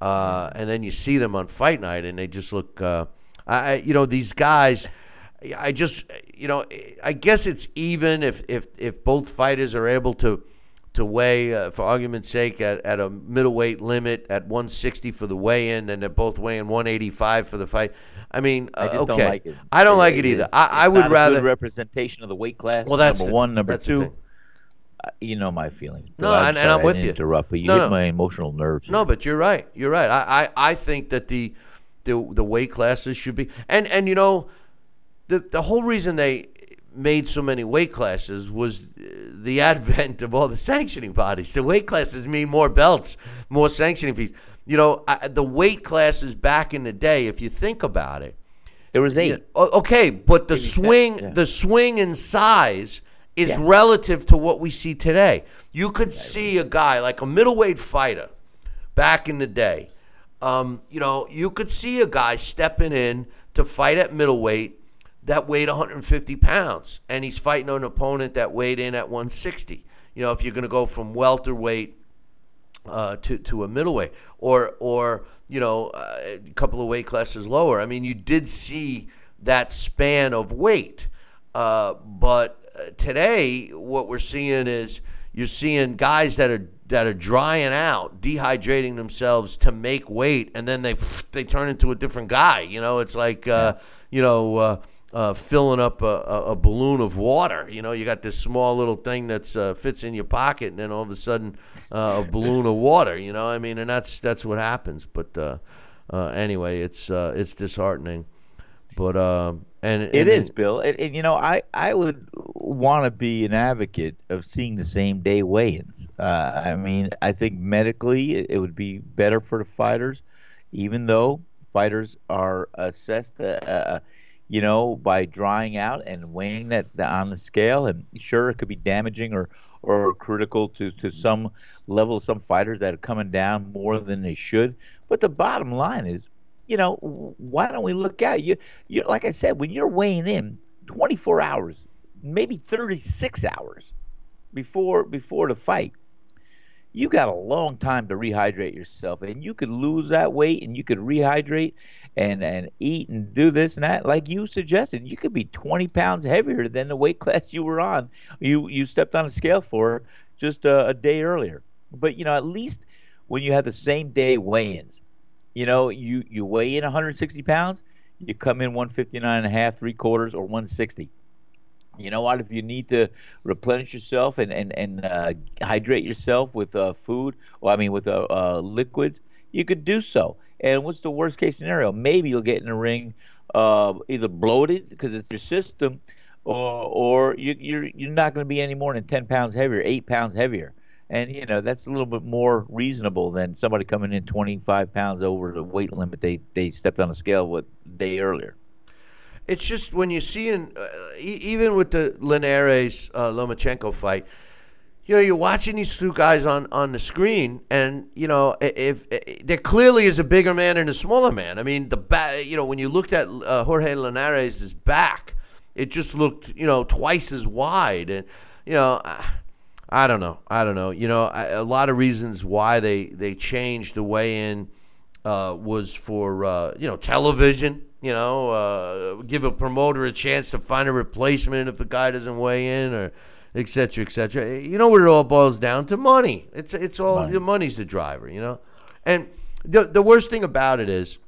uh, and then you see them on fight night, and they just look. Uh, I- you know these guys. I just you know I guess it's even if if if both fighters are able to to weigh uh, for argument's sake at, at a middleweight limit at 160 for the weigh-in and they're both weighing 185 for the fight. I mean, I uh, just okay. don't like it. I don't like it either. is- I, I would rather representation of the weight class. Well, that's number the- one. Number two, uh, you know my feelings. No, But and- and I'm with you. Interrupt, but you No, hit no. my emotional nerves. No, but you're right. You're right. I, I, I think that the, the the weight classes should be and and you know the the whole reason they made so many weight classes was the advent of all the sanctioning bodies. The weight classes mean more belts, more sanctioning fees. You know, I, the weight classes back in the day, if you think about it, There was eight. okay, but the Maybe swing, yeah. the swing in size is Yeah. relative to what we see today. You could see a guy like a middleweight fighter back in the day. Um, you know, you could see a guy stepping in to fight at middleweight that weighed 150 pounds, and he's fighting an opponent that weighed in at 160. You know, if you're going to go from welterweight uh, to to a middleweight, or or you know uh, a couple of weight classes lower. I mean, you did see that span of weight, uh, but uh, today what we're seeing is you're seeing guys that are that are drying out, dehydrating themselves to make weight, and then they they turn into a different guy. You know, it's like uh, you know. Uh, filling up a, a, balloon of water. You know, you got this small little thing that's uh, fits in your pocket, and then all of a sudden, uh, a balloon of water. You know, I mean, and that's that's what happens. But uh, uh, anyway, it's uh, it's disheartening. But uh, and It and is, Bill. And, and, you know, I, I would want to be an advocate of seeing the same day weigh-ins. Uh, I mean, I think medically it, it would be better for the fighters, even though fighters are assessed, uh, you know, by drying out and weighing that on the scale. And sure, it could be damaging or or critical to, to some level some fighters that are coming down more than they should. But the bottom line is, you know, why don't we look at you? You like I said, when you're weighing in 24 hours, maybe 36 hours before before the fight, you got a long time to rehydrate yourself, and you could lose that weight, and you could rehydrate and and eat and do this and that, like you suggested. You could be 20 pounds heavier than the weight class you were on. You you stepped on a scale for just a, a day earlier. But you know, at least when you have the same day weigh-ins, you know, you you weigh in 160 pounds, you come in 159 and a half, three quarters, or 160. You know what? If you need to replenish yourself and and and uh, hydrate yourself with uh, food, or I mean with uh, uh, liquids, you could do so. And what's the worst case scenario? Maybe you'll get in the ring uh, either bloated because it's your system, or or you, you're you're not going to be any more than 10 pounds heavier, eight pounds heavier. And you know that's a little bit more reasonable than somebody coming in 25 pounds over the weight limit they they stepped on a scale what day earlier. it's just when you see seeing, uh, even with the Linares uh, Lomachenko fight, you know, you're watching these two guys on, on the screen, and you know, if, if there clearly is a bigger man and a smaller man. I mean, the back, you know, when you looked at uh, Jorge Linares' back, it just looked, you know, twice as wide, and you know. I, I don't know. I don't know. You know, I, a lot of reasons why they they changed the way in uh, was for uh, you know television. You know, uh, give a promoter a chance to find a replacement if the guy doesn't weigh in, or et cetera, et cetera. You know what it all boils down to? Money. It's it's all Money. the money's the driver. You know, and the the worst thing about it is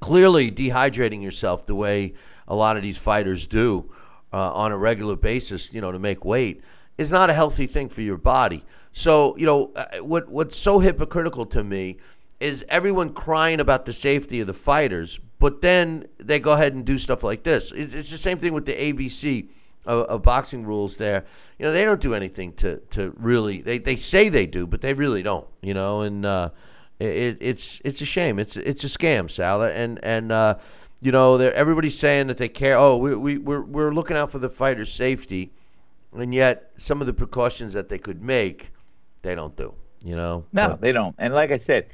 clearly dehydrating yourself the way a lot of these fighters do uh, on a regular basis, you know, to make weight, is not a healthy thing for your body. So, you know, uh, what what's so hypocritical to me is everyone crying about the safety of the fighters, but then they go ahead and do stuff like this. It's the same thing with the ABC of, of boxing rules. There, you know, they don't do anything to to really. They they say they do, but they really don't. You know, and uh, it, it's it's a shame. It's it's a scam, Sal, and and uh, you know, they're, everybody's saying that they care. Oh, we we we're, we're looking out for the fighter's safety, and yet some of the precautions that they could make, they don't do. You know, No, But- they don't. And like I said,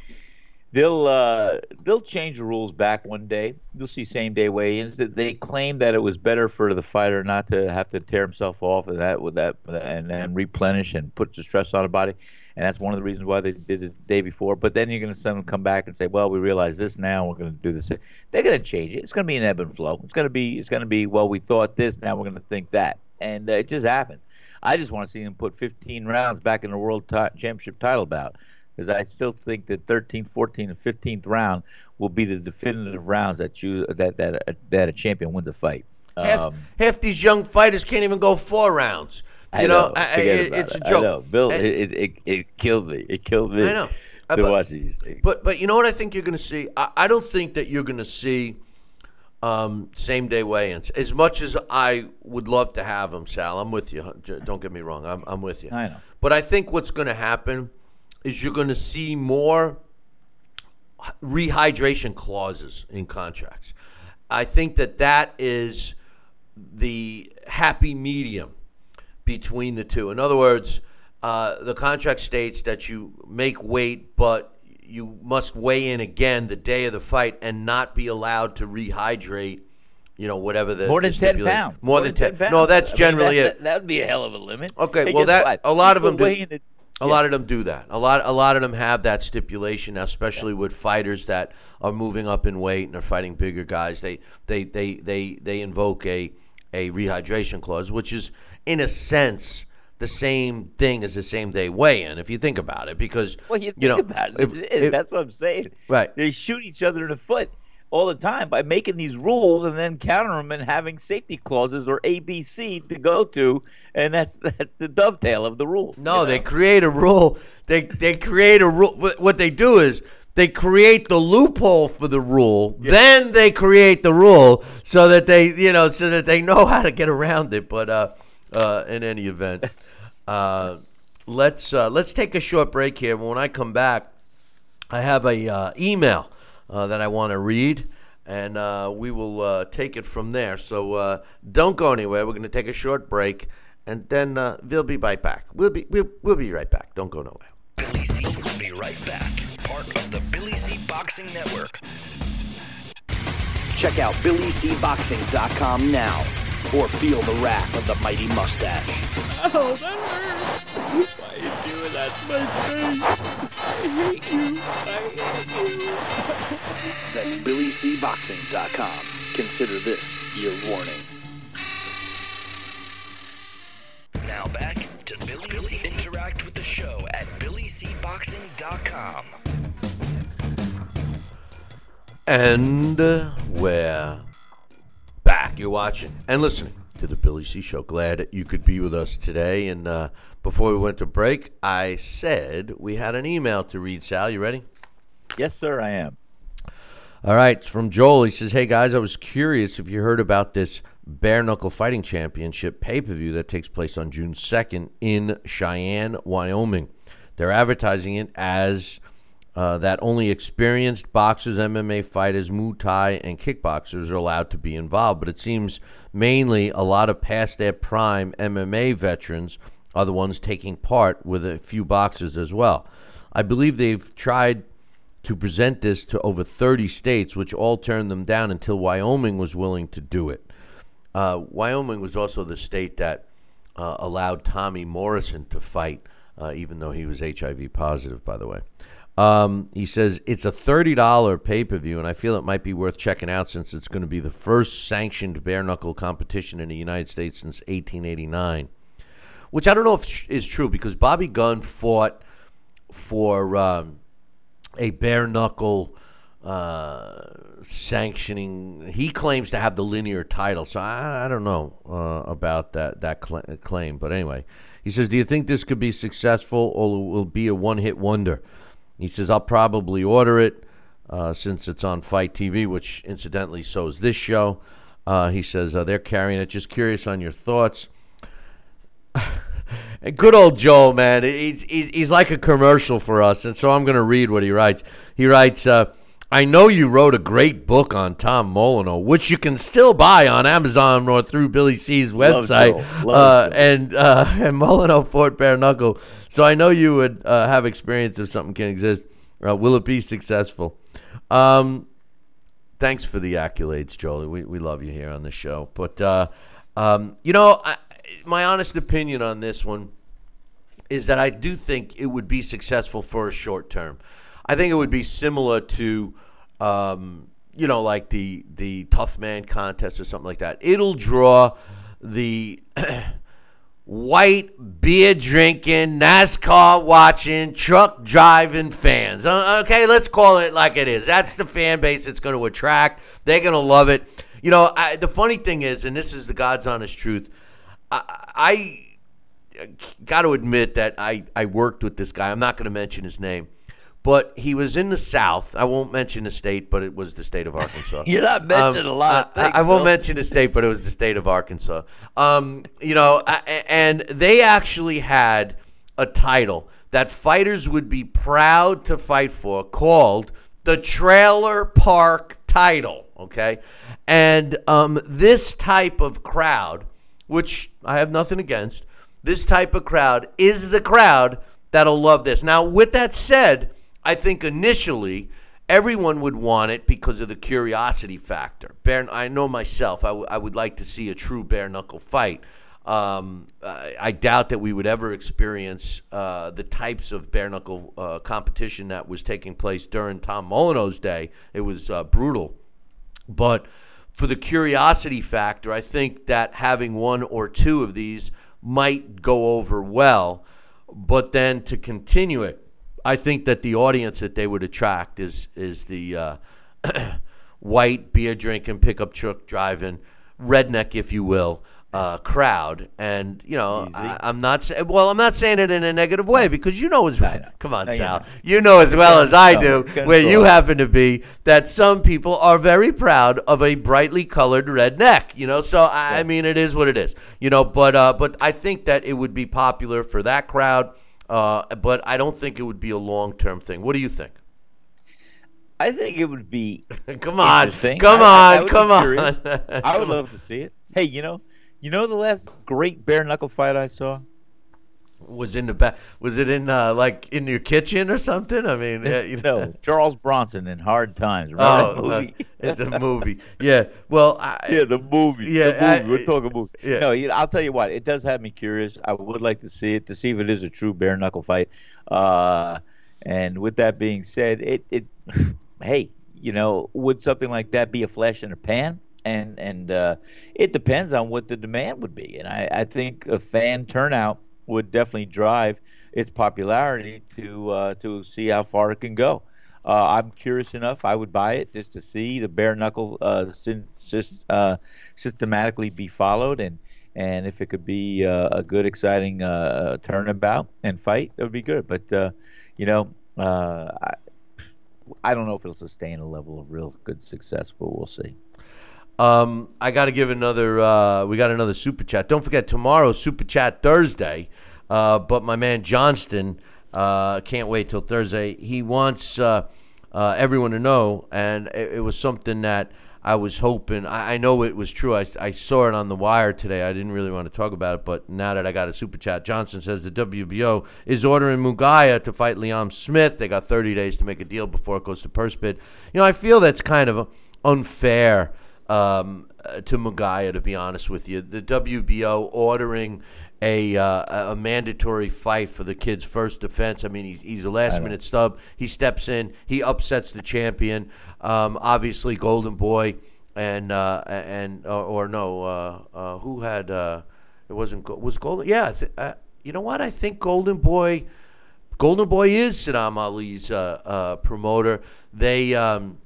they'll uh, they'll change the rules back one day. You'll see same day weigh-ins. That they claim that it was better for the fighter not to have to tear himself off and that with that and then replenish and put the stress on the body. And that's one of the reasons why they did it the day before. But then you're going to send them come back and say, "Well, we realize this now. We're going to do this." They're going to change it. It's going to be an ebb and flow. It's going to be. It's going to be. Well, we thought this. Now we're going to think that. And uh, it just happened. I just want to see them put 15 rounds back in the world ti championship title bout because I still think that 13th, 14th, and 15th round will be the definitive rounds that you that that that a champion wins a fight. half, Um, half these young fighters can't even go four rounds. I You know, know. I- I- Forget it- it's a joke. I know, Bill. And- it, it, it kills me. It kills me. I know. To but- watch these things. But but you know what I think you're going to see? I, I don't think that you're going to see um, same day weigh-ins. As much as I would love to have them, Sal, I'm with you. Don't get me wrong, I'm, I'm with you. I know. But I think what's going to happen is you're going to see more rehydration clauses in contracts. I think that that is the happy medium between the two. In other words, uh, the contract states that you make weight, but you must weigh in again the day of the fight and not be allowed to rehydrate. You know, whatever the More than the 10 pounds. More, than, 10. pounds. No, that's I mean, generally that, it. That would be a hell of a limit. Okay, Hey, well, that- what? a lot of them do- A lot of them do that. A lot, a lot of them have that stipulation now, especially with fighters that are moving up in weight and are fighting bigger guys. They, they, they, they, they invoke a, a rehydration clause, which is in a sense the same thing as the same day weigh-in, if you think about it, because Well, you think know, about it. if- if- That's what I'm saying. Right. They shoot each other in the foot all the time by making these rules and then counter them and having safety clauses or ABC to go to, and that's that's the dovetail of the rule. No, you they create a rule. They they create a rule. What what they do is they create the loophole for the rule. Then they create the rule so that they you know so that they know how to get around it. But uh, uh, in any event, uh, let's uh, let's take a short break here. When I come back, I have a uh, email uh, that I want to read, and uh, we will uh, take it from there. So uh, don't go anywhere. We're going to take a short break, and then uh, we'll be right back. We'll be we'll, we'll be right back. Don't go nowhere. Billy C will be right back. Part of the Billy C Boxing Network. Check out BillyCBoxing.com now or feel the wrath of the mighty mustache. Oh, that hurts. Why are you doing that to my face? I hate you. I hate you. That's BillyCBoxing.com. Consider this your warning. Now back to Billy C. Interact with the show at BillyCBoxing.com. And uh, we're back. You're watching and listening to the Billy C Show. Glad you could be with us today. And uh, before we went to break, I said we had an email to read. Sal, you ready? Yes, sir, I am. All right, it's from Joel. He says, "Hey guys, I was curious if you heard about this bare knuckle fighting championship pay per view that takes place on June second in Cheyenne, Wyoming. They're advertising it as uh, that only experienced boxers, MMA fighters, Muay Thai, and kickboxers are allowed to be involved. But it seems mainly a lot of past their prime MMA veterans are the ones taking part, with a few boxers as well. I believe they've tried." to present this to over 30 states, which all turned them down until Wyoming was willing to do it. Uh, Wyoming was also the state that uh, allowed Tommy Morrison to fight, uh, even though he was HIV positive, by the way. Um, he says it's a $30 pay per view, and I feel it might be worth checking out since it's going to be the first sanctioned bare knuckle competition in the United States since 1889. Which I don't know if is true because Bobby Gunn fought for. Um, a bare knuckle uh, sanctioning. He claims to have the linear title, so I, I don't know uh, about that that cl- claim. But anyway, he says, "Do you think this could be successful, or will be a one-hit wonder?" He says, "I'll probably order it uh, since it's on FITE TV, which incidentally so is this show." Uh, he says uh, they're carrying it. Just curious on your thoughts. And good old Joe, man. He's, he's, he's like a commercial for us. And so I'm going to read what he writes. He writes, uh, I know you wrote a great book on Tom Molyneux, which you can still buy on Amazon or through Billy C's website. Joe. Love Uh, and, uh, and Molyneux fought bare knuckle. So I know you would uh, have experience if something can exist. Uh, will it be successful? Um, thanks for the accolades, Jolie. We, we love you here on the show. But, uh, um, you know, I, my honest opinion on this one is that I do think it would be successful for a short term. I think it would be similar to, um, you know, like the the tough man contest or something like that. It'll draw the white beer drinking, NASCAR watching, truck driving fans. Uh, Okay, let's call it like it is. That's the fan base it's going to attract. They're going to love it. You know, I, the funny thing is, and this is the God's honest truth, I, I got to admit that I, I worked with this guy. I'm not going to mention his name. But he was in the South. I won't mention the state, but it was the state of Arkansas. You're not mentioning a lot of I- I, I won't mention the state, but it was the state of Arkansas. Um, you know, a- and they actually had a title that fighters would be proud to fight for called the Trailer Park title. Okay. And um, this type of crowd, which I have nothing against, this type of crowd is the crowd that'll love this. Now, with that said, I think initially everyone would want it because of the curiosity factor. Bare, I know myself, I, w- I would like to see a true bare knuckle fight. Um, I, I doubt that we would ever experience uh, the types of bare knuckle uh, competition that was taking place during Tom Molyneux's day. It was uh, brutal. But for the curiosity factor, I think that having one or two of these might go over well. But then to continue it, I think that the audience that they would attract is is the uh, white beer drinking, pickup truck driving, redneck, if you will, uh, crowd. And you know, I, I'm not sa- well. I'm not saying it in a negative way because you know as well. Come on, No, Sal. You know as well as I do where you happen to be that some people are very proud of a brightly colored redneck. You know, so I, I mean, it is what it is. You know, but uh, but I think that it would be popular for that crowd. Uh, but I don't think it would be a long term thing. What do you think? I think it would be Come on, come I- I- I on, come on. I would love to see it. Hey, you know, you know the last great bare knuckle fight I saw. Was in the back? Was it in uh, like in your kitchen or something? I mean, yeah, you know. No, Charles Bronson in Hard Times. Remember Oh, movie? uh, it's a movie. Yeah. Well, I, yeah, the movie. Yeah, the movie. I- We're talking movie. yeah. No, you know, I'll tell you what. It does have me curious. I would like to see it to see if it is a true bare knuckle fight. Uh, and with that being said, it it hey, you know, would something like that be a flash in a pan? And and uh, it depends on what the demand would be. And I, I think a fan turnout would definitely drive its popularity to uh, to see how far it can go. Uh, I'm curious enough. I would buy it just to see the bare knuckle uh, syn- sys- uh, systematically be followed, and and if it could be uh, a good, exciting uh, turnabout and fight, that would be good. But uh, you know, I, I don't know if it'll sustain a level of real good success, but we'll see. Um, I got to give another. Uh, we got another super chat. Don't forget tomorrow, super chat Thursday. Uh, but my man Johnston uh, can't wait till Thursday. He wants uh, uh, everyone to know, and it, it was something that I was hoping. I, I know it was true. I, I saw it on the wire today. I didn't really want to talk about it, but now that I got a super chat, Johnson says the WBO is ordering Munguia to fight Liam Smith. They got 30 days to make a deal before it goes to purse bid. You know, I feel that's kind of unfair um, uh, to Munguia, to be honest with you. The WBO ordering a uh, a mandatory fight for the kid's first defense. I mean, he's, he's a last minute stub. He steps in, he upsets the champion. Um, obviously, Golden Boy and uh, and or, or no, uh, uh, who had uh, it wasn't was Golden? Yeah, uh, you know what? I think Golden Boy. Golden Boy is Sadam Ali's uh, uh, promoter. They um,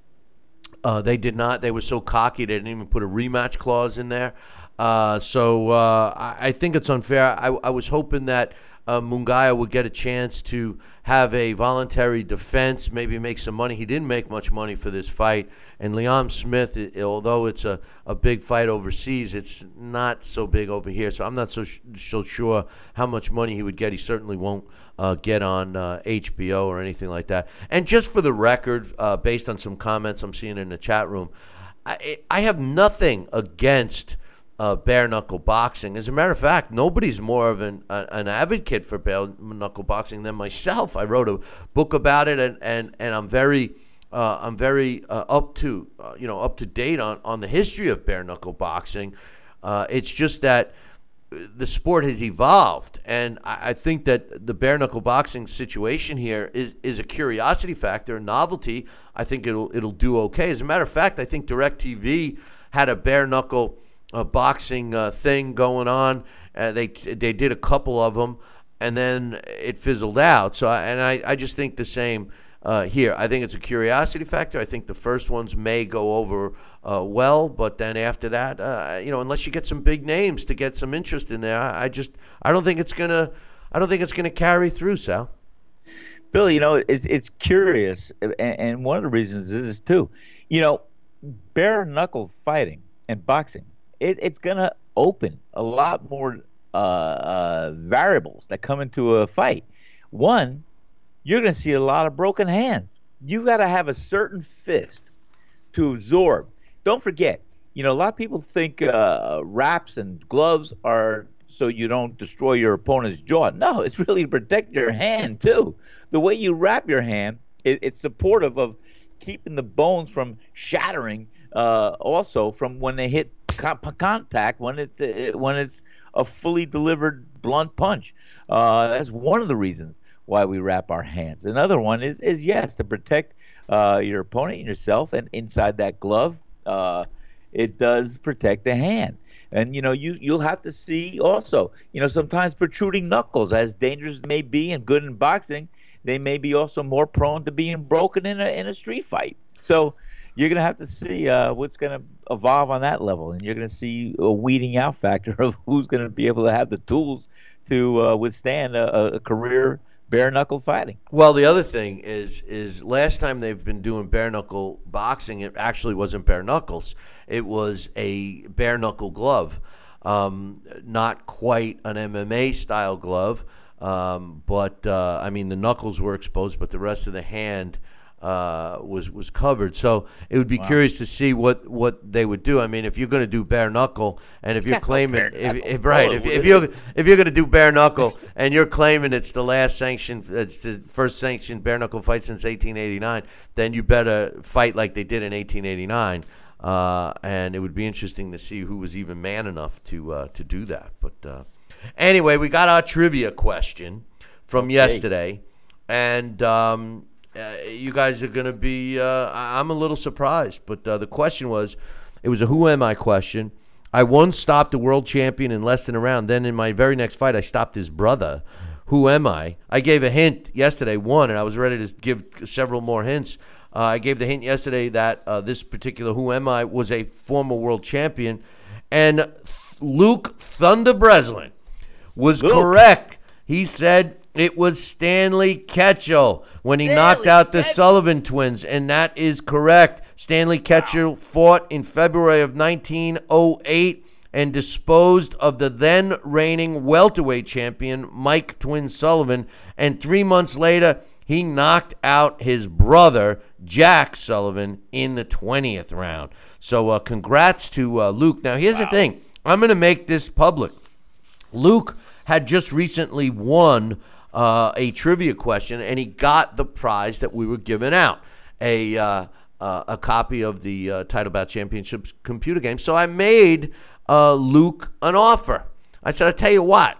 uh, they did not. They were so cocky they didn't even put a rematch clause in there. Uh, so uh, I, I think it's unfair. I, I was hoping that uh, Munguia would get a chance to have a voluntary defense, maybe make some money. He didn't make much money for this fight. And Liam Smith, i- although it's a, a big fight overseas, it's not so big over here. So I'm not so sh- so sure how much money he would get. He certainly won't uh, get on uh, HBO or anything like that. And just for the record, uh, based on some comments I'm seeing in the chat room, I, I have nothing against uh, bare knuckle boxing. As a matter of fact, nobody's more of an, an advocate for bare knuckle boxing than myself. I wrote a book about it, and, and, and I'm very uh, I'm very uh, up to uh, you know up to date on, on the history of bare knuckle boxing. Uh, it's just that the sport has evolved, and I, I think that the bare knuckle boxing situation here is, is a curiosity factor, a novelty. I think it'll it'll do okay. As a matter of fact, I think Directv had a bare knuckle uh, boxing uh, thing going on. Uh, they they did a couple of them, and then it fizzled out. So, I, and I, I just think the same uh, here. I think it's a curiosity factor. I think the first ones may go over uh, well, but then after that, uh, you know, unless you get some big names to get some interest in there, I, I just I don't think it's gonna I don't think it's gonna carry through, Sal. Billy, you know, it's it's curious, and, and one of the reasons is too, you know, bare knuckle fighting and boxing, it, it's gonna open a lot more uh, uh, variables that come into a fight. One, you're gonna see a lot of broken hands. You got to have a certain fist to absorb. Don't forget, you know, a lot of people think uh, wraps and gloves are so you don't destroy your opponent's jaw. No, it's really to protect your hand too. The way you wrap your hand, it, it's supportive of keeping the bones from shattering. Uh, also, from when they hit contact, when it's when it's a fully delivered blunt punch. Uh, that's one of the reasons why we wrap our hands. Another one is is yes to protect uh, your opponent and yourself, and inside that glove, uh, it does protect the hand. And you know you you'll have to see also you know sometimes protruding knuckles, as dangerous may be and good in boxing, they may be also more prone to being broken in a in a street fight. So you're going to have to see uh, what's going to evolve on that level, and you're going to see a weeding out factor of who's going to be able to have the tools to uh, withstand a, a career bare knuckle fighting. Well, the other thing is is last time they've been doing bare knuckle boxing, it actually wasn't bare knuckles. It was a bare knuckle glove, um, not quite an MMA style glove, um, but uh, I mean the knuckles were exposed, but the rest of the hand uh, was was covered. So it would be curious to see what, what they would do. I mean, if you're going to do bare knuckle, and if you're claiming, if, if right, if, if you're if you're going to do bare knuckle, and you're claiming it's the last sanctioned, it's the first sanctioned bare knuckle fight since 1889, then you better fight like they did in 1889. Uh, and it would be interesting to see who was even man enough to uh, to do that. But uh, anyway, we got our trivia question from yesterday, and um, uh, you guys are going to be. Uh, I'm a little surprised, but uh, the question was, it was a "Who am I?" question. I once stopped a world champion in less than a round. Then in my very next fight, I stopped his brother. Who am I? I gave a hint yesterday, one, and I was ready to give several more hints. Uh, I gave the hint yesterday that uh, this particular Who Am I was a former world champion, and Th- Luke Thunder Breslin was correct. He said it was Stanley Ketchel when he knocked out the Sullivan twins, and that is correct. Stanley Ketchel fought in February of 1908 and disposed of the then reigning welterweight champion Mike Twin Sullivan, and three months later he knocked out his brother Jack Sullivan in the 20th round. So uh, congrats to uh, Luke. Now here's the thing: I'm going to make this public. Luke had just recently won uh, a trivia question, and he got the prize that we were giving out a uh, uh, a copy of the uh, Title Bout Championships computer game. So I made uh, Luke an offer. I said, "I tell you what,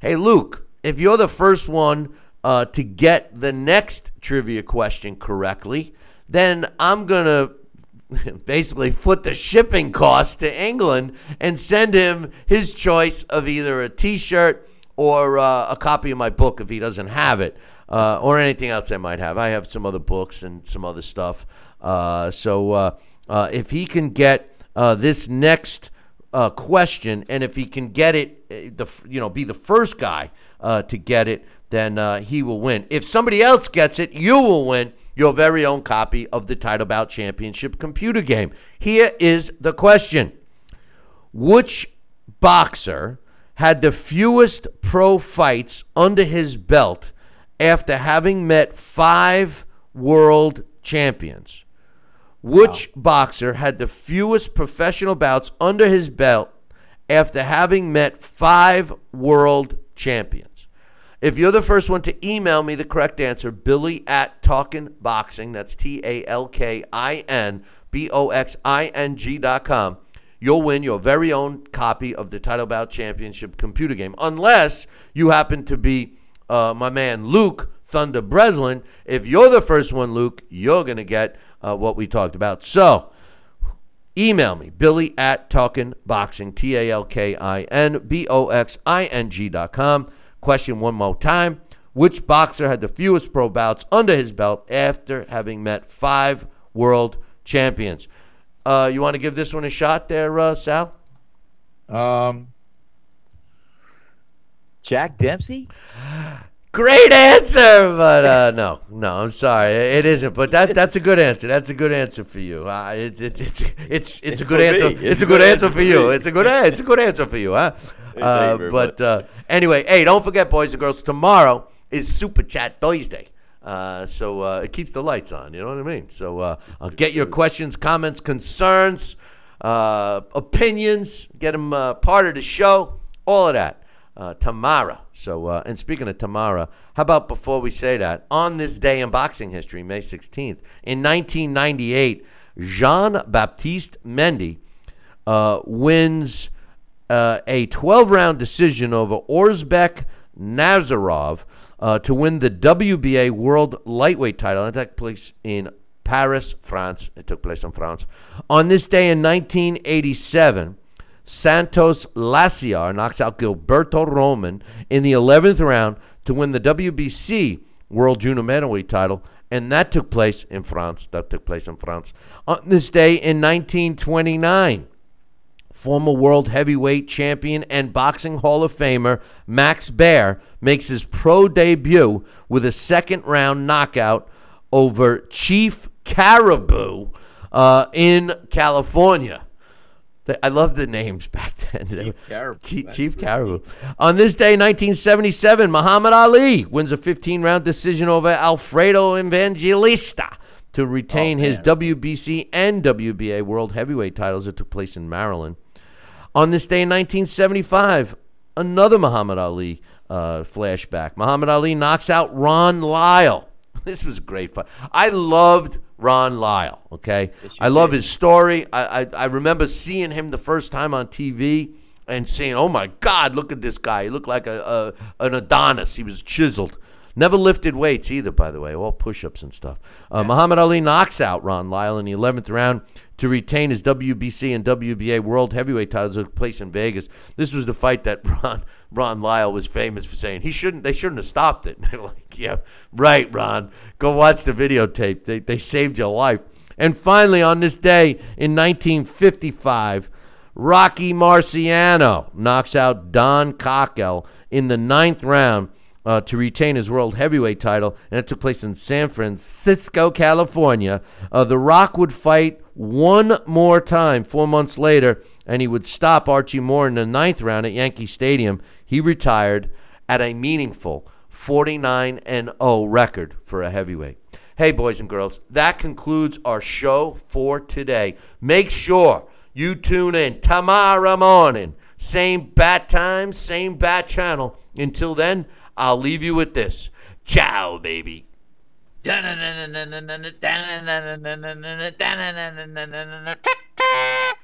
hey Luke, if you're the first one uh, to get the next trivia question correctly, then I'm gonna basically foot the shipping cost to England and send him his choice of either a T-shirt or uh, a copy of my book if he doesn't have it, uh, or anything else I might have. I have some other books and some other stuff. Uh, so uh, uh, if he can get uh, this next question, and if he can get it, the you know, be the first guy to get it, then he will win. If somebody else gets it, you will win your very own copy of the Title Bout Championship computer game. Here is the question: Which boxer had the fewest pro fights under his belt after having met five world champions? Which boxer had the fewest professional bouts under his belt after having met five world champions? If you're the first one to email me the correct answer, Billy at Talkin Boxing, that's T A L K I N B O X I N G dot com, you'll win your very own copy of the Title Bout Championship computer game. Unless you happen to be uh, my man Luke Thunder Breslin. If you're the first one, Luke, you're going to get uh, what we talked about. So, email me, Billy at Talkin Boxing, T A L K I N B O X I N G dot com. Question one more time. Which boxer had the fewest pro bouts under his belt after having met five world champions? Uh, you want to give this one a shot there, uh, Sal? Um, Jack Dempsey. Great answer, but uh, no, no, I'm sorry, it isn't. But that that's a good answer. That's a good answer for you. Uh, it, it, it's it's it's a good answer. It's a good answer for you. It's a good it's a good answer for you, huh? Uh, but uh, anyway, hey, don't forget, boys and girls. Tomorrow is Super Chat Thursday. Uh, so uh, it keeps the lights on. You know what I mean? So uh, uh, get your questions, comments, concerns, uh, opinions. Get them uh, part of the show. All of that. Uh, Tamara. So, and speaking of Tamara, how about before we say that, on this day in boxing history, May 16th, in 1998, Jean Baptiste Mendy wins a 12 round decision over Orzubek Nazarov uh, to win the WBA World Lightweight title. That took place in Paris, France. It took place in France. On this day in 1987, Santos Laciar knocks out Gilberto Roman in the 11th round to win the WBC World Junior Middleweight title. And that took place in France. That took place in France. On this day in 1929, former world heavyweight champion and boxing hall of famer Max Baer makes his pro debut with a second round knockout over Chief Caribou uh, in California. I love the names back then. Chief Caribou. Chief Caribou. On this day, 1977, Muhammad Ali wins a 15 round decision over Alfredo Evangelista to retain his WBC and WBA World Heavyweight titles that took place in Maryland. On this day in 1975, another Muhammad Ali uh, flashback. Muhammad Ali knocks out Ron Lyle. This was great fun. I loved Ron Lyle. Okay, I love his story. I, I I remember seeing him the first time on TV and saying, "Oh my God, look at this guy! He looked like a, a an Adonis. He was chiseled." Never lifted weights either, by the way, all push-ups and stuff. Uh, Muhammad Ali knocks out Ron Lyle in the 11th round to retain his WBC and WBA World Heavyweight titles took place in Vegas. This was the fight that Ron Ron Lyle was famous for saying he shouldn't. They shouldn't have stopped it. They're like, yeah, right, Ron. Go watch the videotape. They they saved your life. And finally, on this day in 1955. Rocky Marciano knocks out Don Cockell in the ninth round uh, to retain his world heavyweight title, and it took place in San Francisco, California. Uh, the Rock would fight one more time four months later, and he would stop Archie Moore in the ninth round at Yankee Stadium. He retired at a meaningful 49 and 0 record for a heavyweight. Hey, boys and girls, that concludes our show for today. Make sure you tune in tomorrow morning. Same bat time, same bat channel. Until then, I'll leave you with this. Ciao, baby.